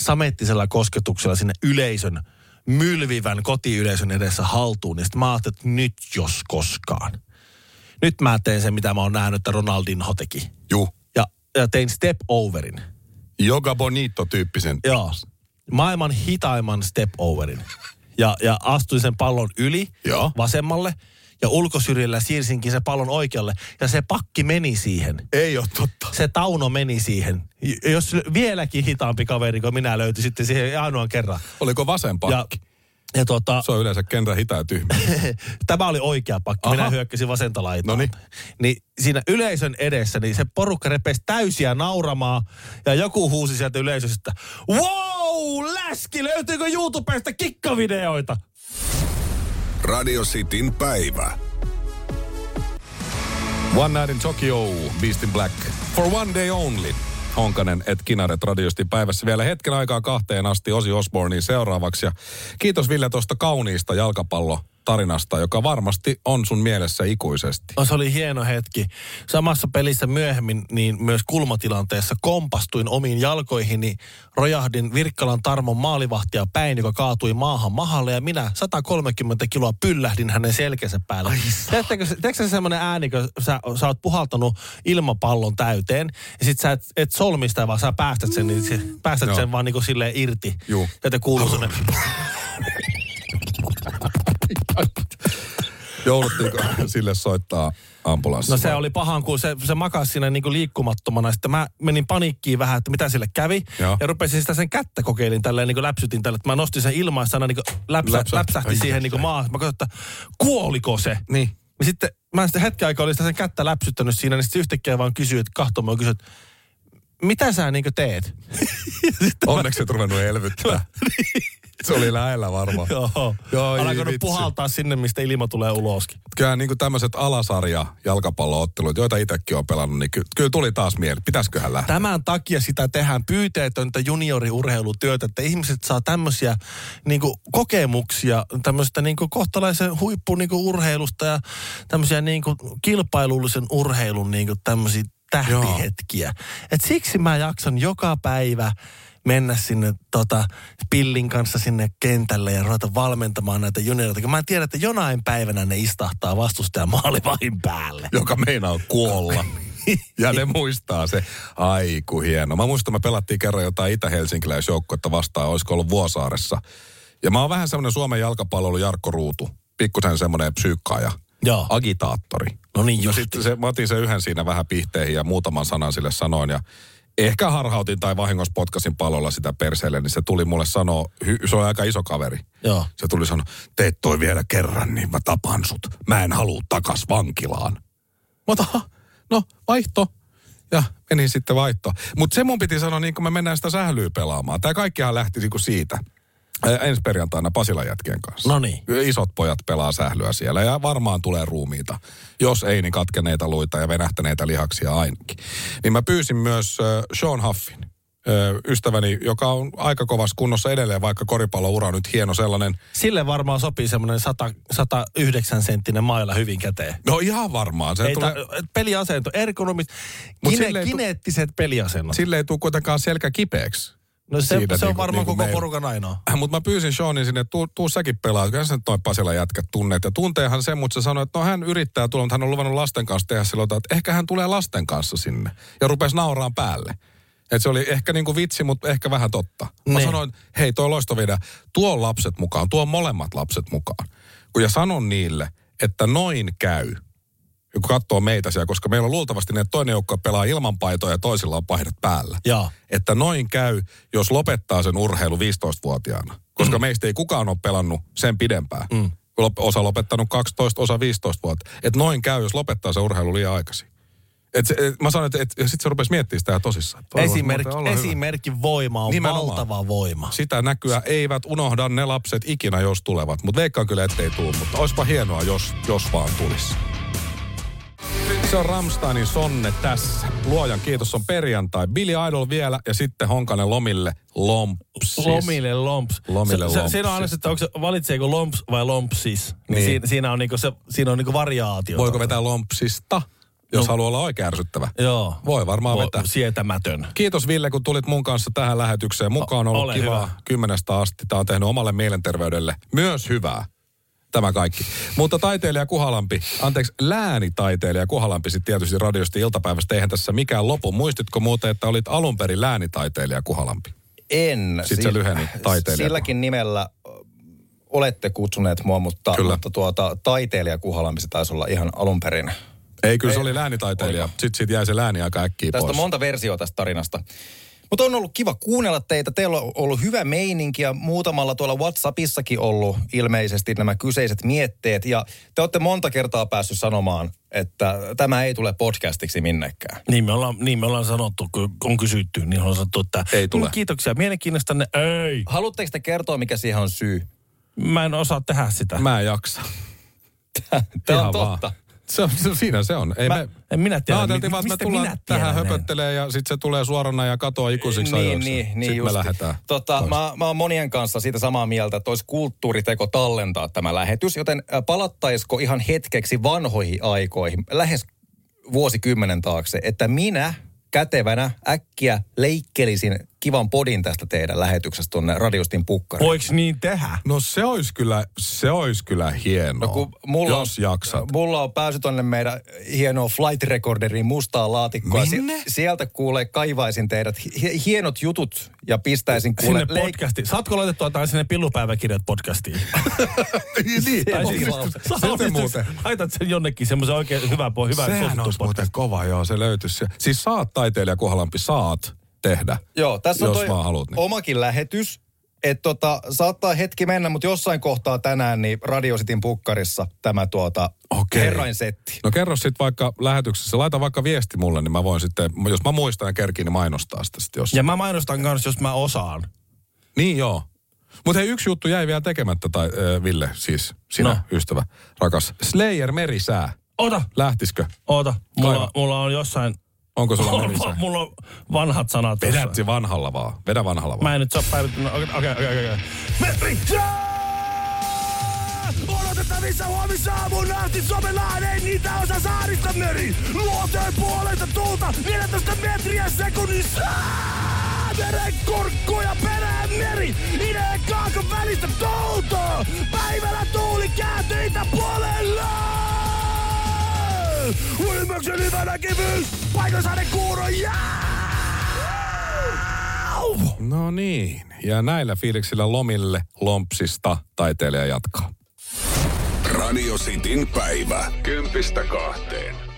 samettisella kosketuksella sinne yleisön, mylvivän kotiyleisön edessä haltuun. Niin sitten mä ajattelin, että nyt jos koskaan. Nyt mä teen sen, mitä mä oon nähnyt, että Ronaldinho teki. Juh. Ja, ja tein step overin. Joga Bonito-tyyppisen. Joo. Maailman hitaimman step overin. Ja, ja astuin sen pallon yli Joo. vasemmalle ja ulkosyrjällä siirsinkin sen pallon oikealle. Ja se pakki meni siihen. Ei ole totta. Se Tauno meni siihen. Jos vieläkin hitaampi kaveri kuin minä löytyi sitten siihen ainoan kerran. Oliko vasen Ja, pakki? ja tuota, Se on yleensä kentän hitä ja tyhmä. (laughs) tämä oli oikea pakki. Minä Aha. hyökkäsin vasenta laitaa. Noniin. Niin siinä yleisön edessä, niin se porukka repesi täysiä nauramaa. Ja joku huusi sieltä yleisöstä, wow, läski, löytyykö YouTubesta kikkavideoita? Radio Cityn päivä. One Night in Tokyo, Beast in Black. For one day only. Honkanen et Kinaret radiosti päivässä vielä hetken aikaa kahteen asti Osi Osbornein seuraavaksi. Ja kiitos Ville tuosta kauniista jalkapallo tarinasta, joka varmasti on sun mielessä ikuisesti. No, se oli hieno hetki. Samassa pelissä myöhemmin, niin myös kulmatilanteessa kompastuin omiin jalkoihini, rojahdin Virkkalan Tarmon maalivahtia päin, joka kaatui maahan mahalle ja minä 130 kiloa pyllähdin hänen selkänsä päälle. Tiedättekö, se- semmoinen ääni, kun sä, sä oot puhaltanut ilmapallon täyteen ja sit sä et, et solmi sitä, vaan sä päästät sen, niin päästät Joo. sen vaan niinku silleen irti. Juu. Ja te kuuluu (sniffs) (laughs) Jouduttiinko sille soittaa ambulanssi? No se oli pahan, kun se, se makasi siinä niinku liikkumattomana. Sitten mä menin paniikkiin vähän, että mitä sille kävi. Joo. Ja rupesin sitä sen kättä kokeilin tälleen, niinku läpsytin tällä. Että mä nostin sen ilmaan, sana niinku läpsä, Läpsä- läpsähti siihen niinku maahan. Mä katsoin, että kuoliko se? Niin. Ja sitten mä sitten hetken aikaa olin sitä sen kättä läpsyttänyt siinä, niin sitten yhtäkkiä vaan kysyi, että kahtomaan kysyi, että mitä sä niinku teet? Mä- (laughs) Onneksi et ruvennut elvyttää. (laughs) Se oli lähellä varmaan. (laughs) Joo. Joo, Alkanut puhaltaa sinne, mistä ilma tulee uloskin. Kyllä niin tämmöiset alasarja jalkapalloottelut, joita itsekin on pelannut, niin ky- kyllä tuli taas mieli. Pitäisiköhän lähteä? Tämän takia sitä tehdään pyyteetöntä junioriurheilutyötä, että ihmiset saa tämmöisiä niin kokemuksia tämmöistä niin kohtalaisen huippu niin urheilusta ja tämmöisiä niin kilpailullisen urheilun niin tämmöisiä tähtihetkiä. Et siksi mä jaksan joka päivä mennä sinne tota, pillin kanssa sinne kentälle ja ruveta valmentamaan näitä junioreita. Mä tiedän, että jonain päivänä ne istahtaa vastustajan maalivahin päälle. joka meinaa kuolla. (laughs) Ja ne muistaa se. Aiku hieno. Mä muistan, me pelattiin kerran jotain itä-helsinkiläisjoukkuetta vastaan, olisiko ollut Vuosaaressa. Ja mä oon vähän semmoinen Suomen jalkapallo Jarkko Ruutu. Pikkusen semmoinen psyykkaaja. Joo. Agitaattori. No niin Ja just. sitten se, mä otin sen yhden siinä vähän pihteihin ja muutaman sanan sille sanoin. Ja ehkä harhautin tai vahingossa potkasin pallolla sitä perseelle, niin se tuli mulle sanoa, hy, se on aika iso kaveri. Joo. Se tuli sanoa, teet toi vielä kerran, niin mä tapan sut. Mä en halua takas vankilaan. "Ha, no vaihto. Ja menin sitten vaihto. Mutta se mun piti sanoa, niin kun me mennään sitä sählyä pelaamaan. Tämä kaikkihan lähti niinku siitä. Ensi perjantaina Pasilan jätkien kanssa. Noniin. Isot pojat pelaa sählyä siellä ja varmaan tulee ruumiita. Jos ei, niin katkeneita luita ja venähtäneitä lihaksia ainakin. Niin mä pyysin myös Sean Huffin, ystäväni, joka on aika kovassa kunnossa edelleen, vaikka koripalloura on nyt hieno sellainen. Sille varmaan sopii semmoinen 100, 109 senttinen maila hyvin käteen. No ihan varmaan. Se Ei tulee, ta, peliasento, ergonomit, kine, kineettiset peliasennot. sille ei tule kuitenkaan selkä kipeäksi. No se, Siitä se on niinku- varmaan niinku koko meillä. porukan ainoa. (clears throat) Mutta mä pyysin Seanin sinne, että tuu, tuu säkin pelaa. Kyllä nyt toi Pasila jätkät tunnet. Ja tunteehan sen, mutta se sanoi, että no hän yrittää tulla, mutta hän on luvannut lasten kanssa tehdä silloin, että ehkä hän tulee lasten kanssa sinne. Ja rupesi nauraan päälle. Et se oli ehkä niinku vitsi, mutta ehkä vähän totta. Mä Niin. sanoin, hei toi loistovideo, tuo lapset mukaan, tuo molemmat lapset mukaan. Kun ja sanon niille, että noin käy, kun katsoo meitä siellä, koska meillä on luultavasti ne toinen joukko pelaa ilman paitoja ja toisilla on paidat päällä. Joo. Että noin käy, jos lopettaa sen urheilu 15-vuotiaana. Koska mm. meistä ei kukaan ole pelannut sen pidempään. Mm. Osa lopettanut 12, osa 15 vuotta. Että noin käy, jos lopettaa se urheilu liian aikaisin. Et se, et, mä sanoin, että et, ja sitten se rupesi miettimään sitä tosissaan. että voisi Esimerkki, hyvä. esimerkki voima on Nimenomaan. valtava voima. Sitä näkyä eivät unohda ne lapset ikinä, jos tulevat. Mutta veikkaan kyllä, ettei tule. Mutta olisipa hienoa, jos, jos vaan tulisi. Se on Ramsteinin sonne tässä. Luojan kiitos on perjantai. Billy Idol vielä ja sitten Honkanen lomille lompsis. Lomille lomps. Lomille se, se, lompsis. siinä on aina se, että onko se, valitseeko lomps vai lompsis. Niin, Niin. Siinä, siinä, on niinku se, siinä on niinku variaatio. Voiko vetää lompsista, jos No. haluaa olla oikein ärsyttävä? Joo. Voi varmaan Vo- vetää. Sietämätön. Kiitos Ville, kun tulit mun kanssa tähän lähetykseen. Mukaan on ollut ole kivaa hyvä. kymmenestä asti. Tämä on tehnyt omalle mielenterveydelle myös hyvää. Tämä kaikki. Mutta taiteilija Kuhalampi, anteeksi, läänitaiteilija Kuhalampi sitten tietysti radiosta iltapäivästä. Eihän tässä mikään lopu. Muistitko muuten, että olit alun perin läänitaiteilija Kuhalampi? En. Sitten se lyheni taiteilija. Silläkin nimellä olette kutsuneet mua, mutta, Kyllä. mutta tuota, taiteilija Kuhalampi se taisi olla ihan alun perin. Ei, kyllä se oli läänitaiteilija. Sitten siitä jäi se lääni aika äkkiä Tästä pois. on monta versiota tästä tarinasta. Mutta on ollut kiva kuunnella teitä. Teillä on ollut hyvä meininki ja muutamalla tuolla WhatsAppissakin ollut ilmeisesti nämä kyseiset mietteet. Ja te olette monta kertaa päässyt sanomaan, että tämä ei tule podcastiksi minnekään. Niin me ollaan, niin me ollaan sanottu, kun on kysytty, niin on sanottu, että Ei tule. "Mm, kiitoksia mielenkiinnostanne. Ei. Haluatteko te kertoa, mikä siihen on syy? Mä en osaa tehdä sitä. Mä en jaksa. Tämä on vaan. Se on, se, siinä se on. Ei Mä, me, en minä me tiedä. ajateltiin mi- vaan, että me tullaan tähän tiedän? höpöttelee ja sitten se tulee suorana ja katoaa ikuisiksi niin, ajoiksi. niin, niin sitten me lähdetään. Tota, pois. mä, mä oon monien kanssa siitä samaa mieltä, että olisi kulttuuriteko tallentaa tämä lähetys, joten palattaisiko ihan hetkeksi vanhoihin aikoihin, lähes vuosikymmenen taakse, että minä kätevänä äkkiä leikkelisin kivan podin tästä teidän lähetyksestä tuonne Radiostin pukkariin. Voiko niin tehdä? No se olisi kyllä, se olisi kyllä hienoa, No kun mulla jos on, jaksat. Mulla on pääsy tonne meidän hienoa flight recorderiin mustaa laatikkoa. Minne? Si- sieltä kuulee, kaivaisin teidät hi- hienot jutut ja pistäisin kuule Sinne podcastiin. Saatko laitettua tai sinne pillupäiväkirjat podcastiin? (laughs) niin, Tai Onkin siis, Se onnistus- muuten. Laitat sen jonnekin semmoisen oikein hyvä, po- hyvä Sehän olisi muuten kova, joo, se löytyisi. Siis saat taiteilija Kuhalampi, saat tehdä. Joo, tässä on jos toi vaan haluat. Niin. omakin lähetys. Että tota, saattaa hetki mennä, mutta jossain kohtaa tänään niin Radio Cityn pukkarissa tämä tuota Okei. herrain setti. No kerro sitten vaikka lähetyksessä, laita vaikka viesti mulle, niin mä voin sitten, jos mä muistan ja kerkiin, niin mainostaa sitä sitten jos. Ja mä mainostan kanssa, jos mä osaan. Niin joo. Mutta hei, yksi juttu jäi vielä tekemättä, tai äh, Ville, siis sinä, No. no. ystävä, rakas. Slayer merisää. Ota, Lähtisikö? ota. Mulla, Kaiva. mulla on jossain... Onko sulla On, merisää? mulla on vanhat sanat. tuossa. Vedät se vanhalla vaan. Vedä vanhalla vaan. Mä en nyt saa päivittää. Okei, okei, okei. okei. Odotettavissa huomisaamuna asti Suomellaan ei niitä osa saarista meri. Luoteen puolesta tulta 14 metriä sekunnissa. Meren kurkku ja perään meri. Ideen kaakon välistä tulta. Päivällä tuuli kääntyy puolella. Uimuksen hyvä näkemys. Paikallisainen kuuro. No niin. Ja näillä fiiliksillä lomille lompsista taiteilija jatkaa. Radio Cityn päivä. Kympistä kahteen.